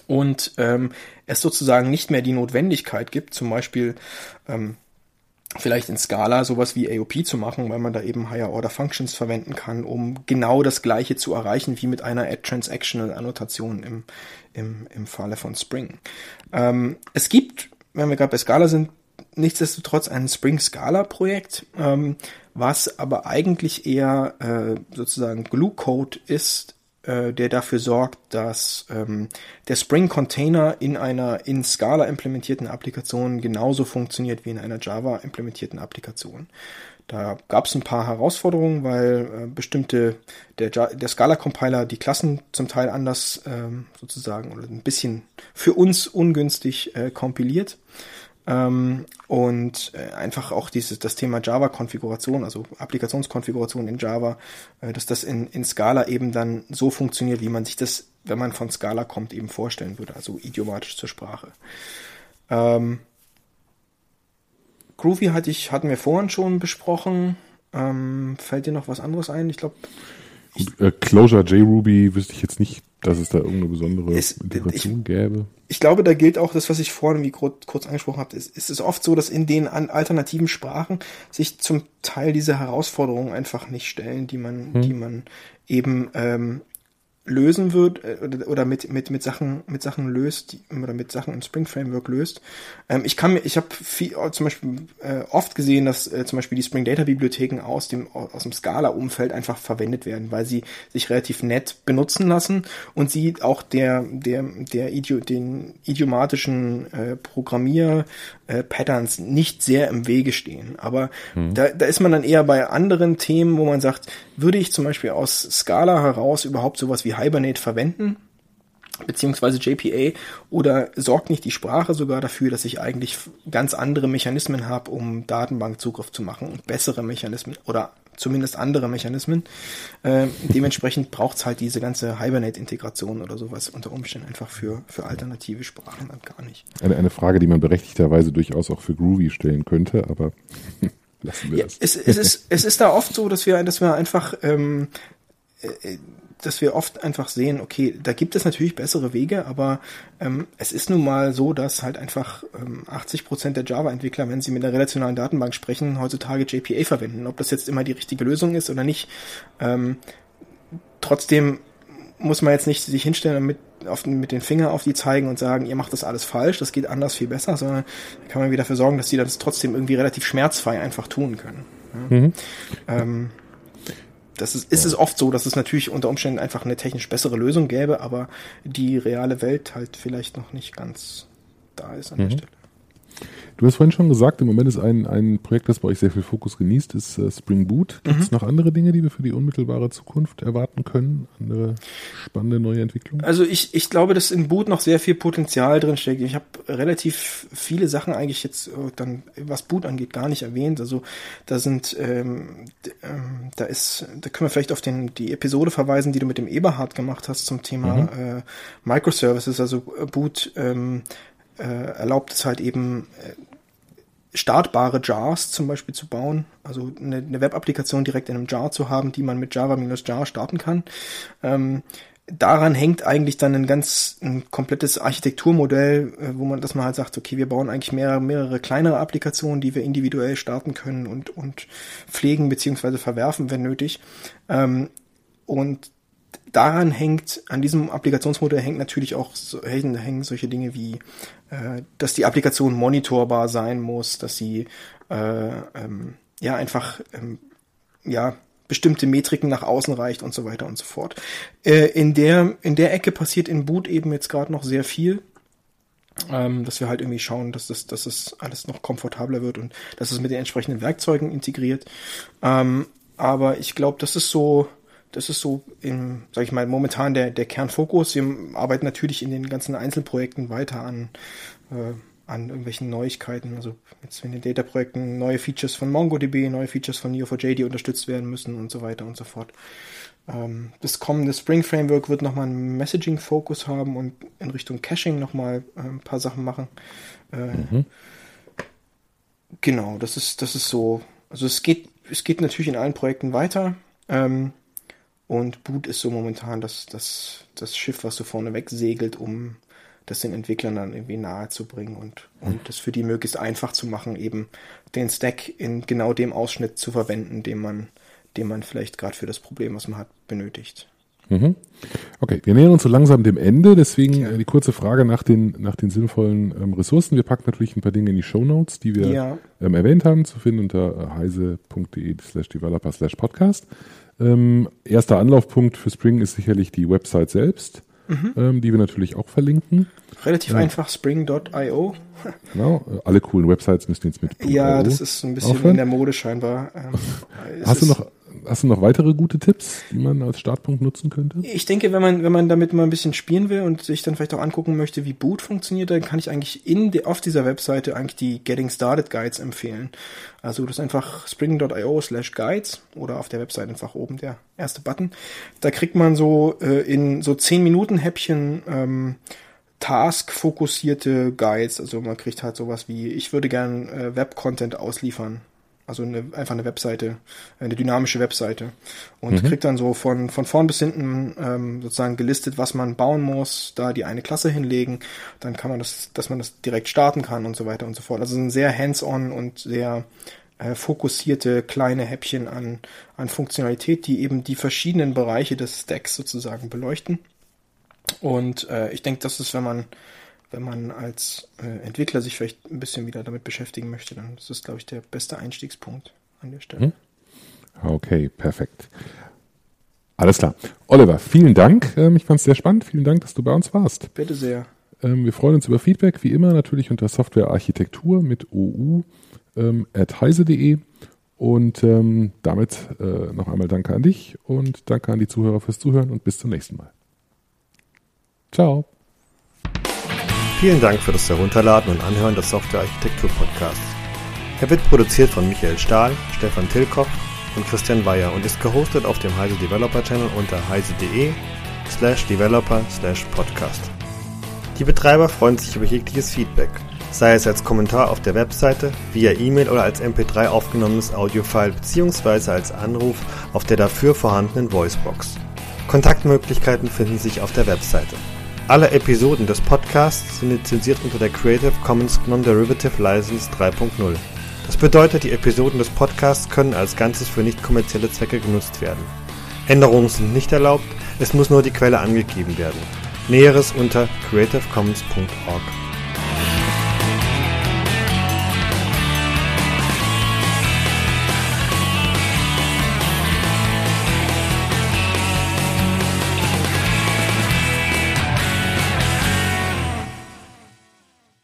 und ähm, es sozusagen nicht mehr die Notwendigkeit gibt, zum Beispiel ähm, vielleicht in Scala sowas wie AOP zu machen, weil man da eben Higher Order Functions verwenden kann, um genau das gleiche zu erreichen wie mit einer Add Transactional Annotation im, im, im Falle von Spring. Ähm, es gibt, wenn wir gerade bei Scala sind, nichtsdestotrotz ein Spring Scala Projekt, ähm, was aber eigentlich eher äh, sozusagen Glue Code ist, äh, der dafür sorgt, dass ähm, der Spring Container in einer in Scala implementierten Applikation genauso funktioniert wie in einer Java implementierten Applikation. Da gab es ein paar Herausforderungen, weil äh, bestimmte der, der Scala-Compiler die Klassen zum Teil anders ähm, sozusagen oder ein bisschen für uns ungünstig äh, kompiliert. Ähm, und äh, einfach auch dieses das Thema Java-Konfiguration, also Applikationskonfiguration in Java, äh, dass das in, in Scala eben dann so funktioniert, wie man sich das, wenn man von Scala kommt, eben vorstellen würde, also idiomatisch zur Sprache. Ähm, Groovy hatte ich, hatten wir vorhin schon besprochen. Ähm, fällt dir noch was anderes ein? Ich glaube.
Äh, Closure JRuby wüsste ich jetzt nicht dass es da irgendeine besondere es, Integration
ich,
gäbe.
Ich glaube, da gilt auch das, was ich vorhin wie kurz, angesprochen habe. Es, es ist oft so, dass in den alternativen Sprachen sich zum Teil diese Herausforderungen einfach nicht stellen, die man, hm. die man eben ähm, lösen wird äh, oder mit mit mit Sachen mit Sachen löst oder mit Sachen im Spring Framework löst. Ähm, ich kann mir ich habe oh, zum Beispiel äh, oft gesehen, dass äh, zum Beispiel die Spring Data Bibliotheken aus dem aus dem Scala Umfeld einfach verwendet werden, weil sie sich relativ nett benutzen lassen und sie auch der der der Idio, den idiomatischen äh, Programmier äh, Patterns nicht sehr im Wege stehen. Aber mhm. da, da ist man dann eher bei anderen Themen, wo man sagt, würde ich zum Beispiel aus Scala heraus überhaupt sowas wie Hibernate verwenden? beziehungsweise JPA oder sorgt nicht die Sprache sogar dafür, dass ich eigentlich ganz andere Mechanismen habe, um Datenbankzugriff zu machen und bessere Mechanismen oder zumindest andere Mechanismen. Äh, dementsprechend braucht es halt diese ganze Hibernate-Integration oder sowas unter Umständen einfach für, für alternative Sprachen dann gar nicht.
Eine, eine Frage, die man berechtigterweise durchaus auch für Groovy stellen könnte, aber <laughs> lassen wir
ja,
das.
Es, es, ist, es ist da oft so, dass wir, dass wir einfach ähm, äh, dass wir oft einfach sehen, okay, da gibt es natürlich bessere Wege, aber ähm, es ist nun mal so, dass halt einfach ähm, 80 Prozent der Java-Entwickler, wenn sie mit einer relationalen Datenbank sprechen, heutzutage JPA verwenden. Ob das jetzt immer die richtige Lösung ist oder nicht. Ähm, trotzdem muss man jetzt nicht sich hinstellen und mit, auf, mit den Finger auf die zeigen und sagen, ihr macht das alles falsch, das geht anders viel besser, sondern kann man wieder dafür sorgen, dass die das trotzdem irgendwie relativ schmerzfrei einfach tun können. Ja? Mhm. Ähm, das ist, ist es oft so, dass es natürlich unter Umständen einfach eine technisch bessere Lösung gäbe, aber die reale Welt halt vielleicht noch nicht ganz da ist an mhm. der Stelle.
Du hast vorhin schon gesagt, im Moment ist ein, ein Projekt, das bei euch sehr viel Fokus genießt, ist äh, Spring Boot. Gibt es mhm. noch andere Dinge, die wir für die unmittelbare Zukunft erwarten können? Andere spannende neue Entwicklungen?
Also ich, ich glaube, dass in Boot noch sehr viel Potenzial drin steckt. Ich habe relativ viele Sachen eigentlich jetzt äh, dann, was Boot angeht, gar nicht erwähnt. Also da sind, ähm, ähm, da ist, da können wir vielleicht auf den, die Episode verweisen, die du mit dem Eberhard gemacht hast zum Thema mhm. äh, Microservices, also äh, Boot ähm, äh, erlaubt es halt eben äh, startbare Jars zum Beispiel zu bauen, also eine, eine Web-Applikation direkt in einem Jar zu haben, die man mit Java-Jar starten kann. Ähm, daran hängt eigentlich dann ein ganz ein komplettes Architekturmodell, äh, wo man, dass man halt sagt, okay, wir bauen eigentlich mehrere, mehrere kleinere Applikationen, die wir individuell starten können und, und pflegen beziehungsweise verwerfen, wenn nötig. Ähm, und daran hängt, an diesem Applikationsmodell hängt natürlich auch hängen solche Dinge wie, äh, dass die Applikation monitorbar sein muss, dass sie äh, ähm, ja einfach ähm, ja bestimmte Metriken nach außen reicht und so weiter und so fort. Äh, in der in der Ecke passiert in Boot eben jetzt gerade noch sehr viel ähm, dass wir halt irgendwie schauen, dass das, dass das alles noch komfortabler wird und dass es mit den entsprechenden Werkzeugen integriert. Ähm, aber ich glaube, das ist so, das ist so, im, sag ich mal, momentan der, der Kernfokus. Wir arbeiten natürlich in den ganzen Einzelprojekten weiter an, äh, an irgendwelchen Neuigkeiten. Also jetzt in den Data-Projekten neue Features von MongoDB, neue Features von Neo4j, die unterstützt werden müssen und so weiter und so fort. Ähm, das kommende Spring Framework wird nochmal einen Messaging-Fokus haben und in Richtung Caching nochmal äh, ein paar Sachen machen. Äh, mhm. Genau, das ist, das ist so. Also es geht, es geht natürlich in allen Projekten weiter. Ähm, und Boot ist so momentan das, das, das Schiff, was so vorne weg segelt, um das den Entwicklern dann irgendwie nahe zu bringen und, und das für die möglichst einfach zu machen, eben den Stack in genau dem Ausschnitt zu verwenden, den man, den man vielleicht gerade für das Problem, was man hat, benötigt.
Mhm. Okay, wir nähern uns so langsam dem Ende, deswegen ja. Äh, die kurze Frage nach den, nach den sinnvollen ähm, Ressourcen. Wir packen natürlich ein paar Dinge in die Show Notes, die wir ja. ähm, erwähnt haben, zu finden unter heise.de slash developer slash podcast. Ähm, erster Anlaufpunkt für Spring ist sicherlich die Website selbst, mhm. ähm, die wir natürlich auch verlinken.
Relativ ja. einfach, spring.io.
Genau, äh, alle coolen Websites müssen jetzt mit.
Ja, das ist ein bisschen aufhören. in der Mode scheinbar. Ähm,
Hast du noch Hast du noch weitere gute Tipps, die man als Startpunkt nutzen könnte?
Ich denke, wenn man, wenn man damit mal ein bisschen spielen will und sich dann vielleicht auch angucken möchte, wie Boot funktioniert, dann kann ich eigentlich in de, auf dieser Webseite eigentlich die Getting Started Guides empfehlen. Also das ist einfach spring.io slash guides oder auf der Webseite einfach oben der erste Button. Da kriegt man so äh, in so 10 Minuten Häppchen ähm, Task-fokussierte Guides. Also man kriegt halt sowas wie, ich würde gern äh, Web-Content ausliefern also eine, einfach eine Webseite, eine dynamische Webseite. Und mhm. kriegt dann so von, von vorn bis hinten ähm, sozusagen gelistet, was man bauen muss, da die eine Klasse hinlegen, dann kann man das, dass man das direkt starten kann und so weiter und so fort. Also ein sehr hands-on und sehr äh, fokussierte kleine Häppchen an, an Funktionalität, die eben die verschiedenen Bereiche des Stacks sozusagen beleuchten. Und äh, ich denke, das ist, wenn man wenn man als äh, Entwickler sich vielleicht ein bisschen wieder damit beschäftigen möchte, dann ist das, glaube ich, der beste Einstiegspunkt an der Stelle. Hm?
Okay, perfekt. Alles klar. Oliver, vielen Dank. Ähm, ich fand es sehr spannend. Vielen Dank, dass du bei uns warst.
Bitte sehr.
Ähm, wir freuen uns über Feedback, wie immer natürlich unter Softwarearchitektur mit OU ähm, at heise.de. Und ähm, damit äh, noch einmal danke an dich und danke an die Zuhörer fürs Zuhören und bis zum nächsten Mal. Ciao.
Vielen Dank für das Herunterladen und Anhören des Software Architektur Podcasts. Er wird produziert von Michael Stahl, Stefan Tilkoff und Christian Weyer und ist gehostet auf dem Heise Developer Channel unter heise.de slash developer slash podcast. Die Betreiber freuen sich über jegliches Feedback, sei es als Kommentar auf der Webseite, via E-Mail oder als MP3 aufgenommenes Audiofile bzw. als Anruf auf der dafür vorhandenen Voicebox. Kontaktmöglichkeiten finden sich auf der Webseite. Alle Episoden des Podcasts sind lizenziert unter der Creative Commons Non-Derivative License 3.0. Das bedeutet, die Episoden des Podcasts können als Ganzes für nicht kommerzielle Zwecke genutzt werden. Änderungen sind nicht erlaubt, es muss nur die Quelle angegeben werden. Näheres unter creativecommons.org.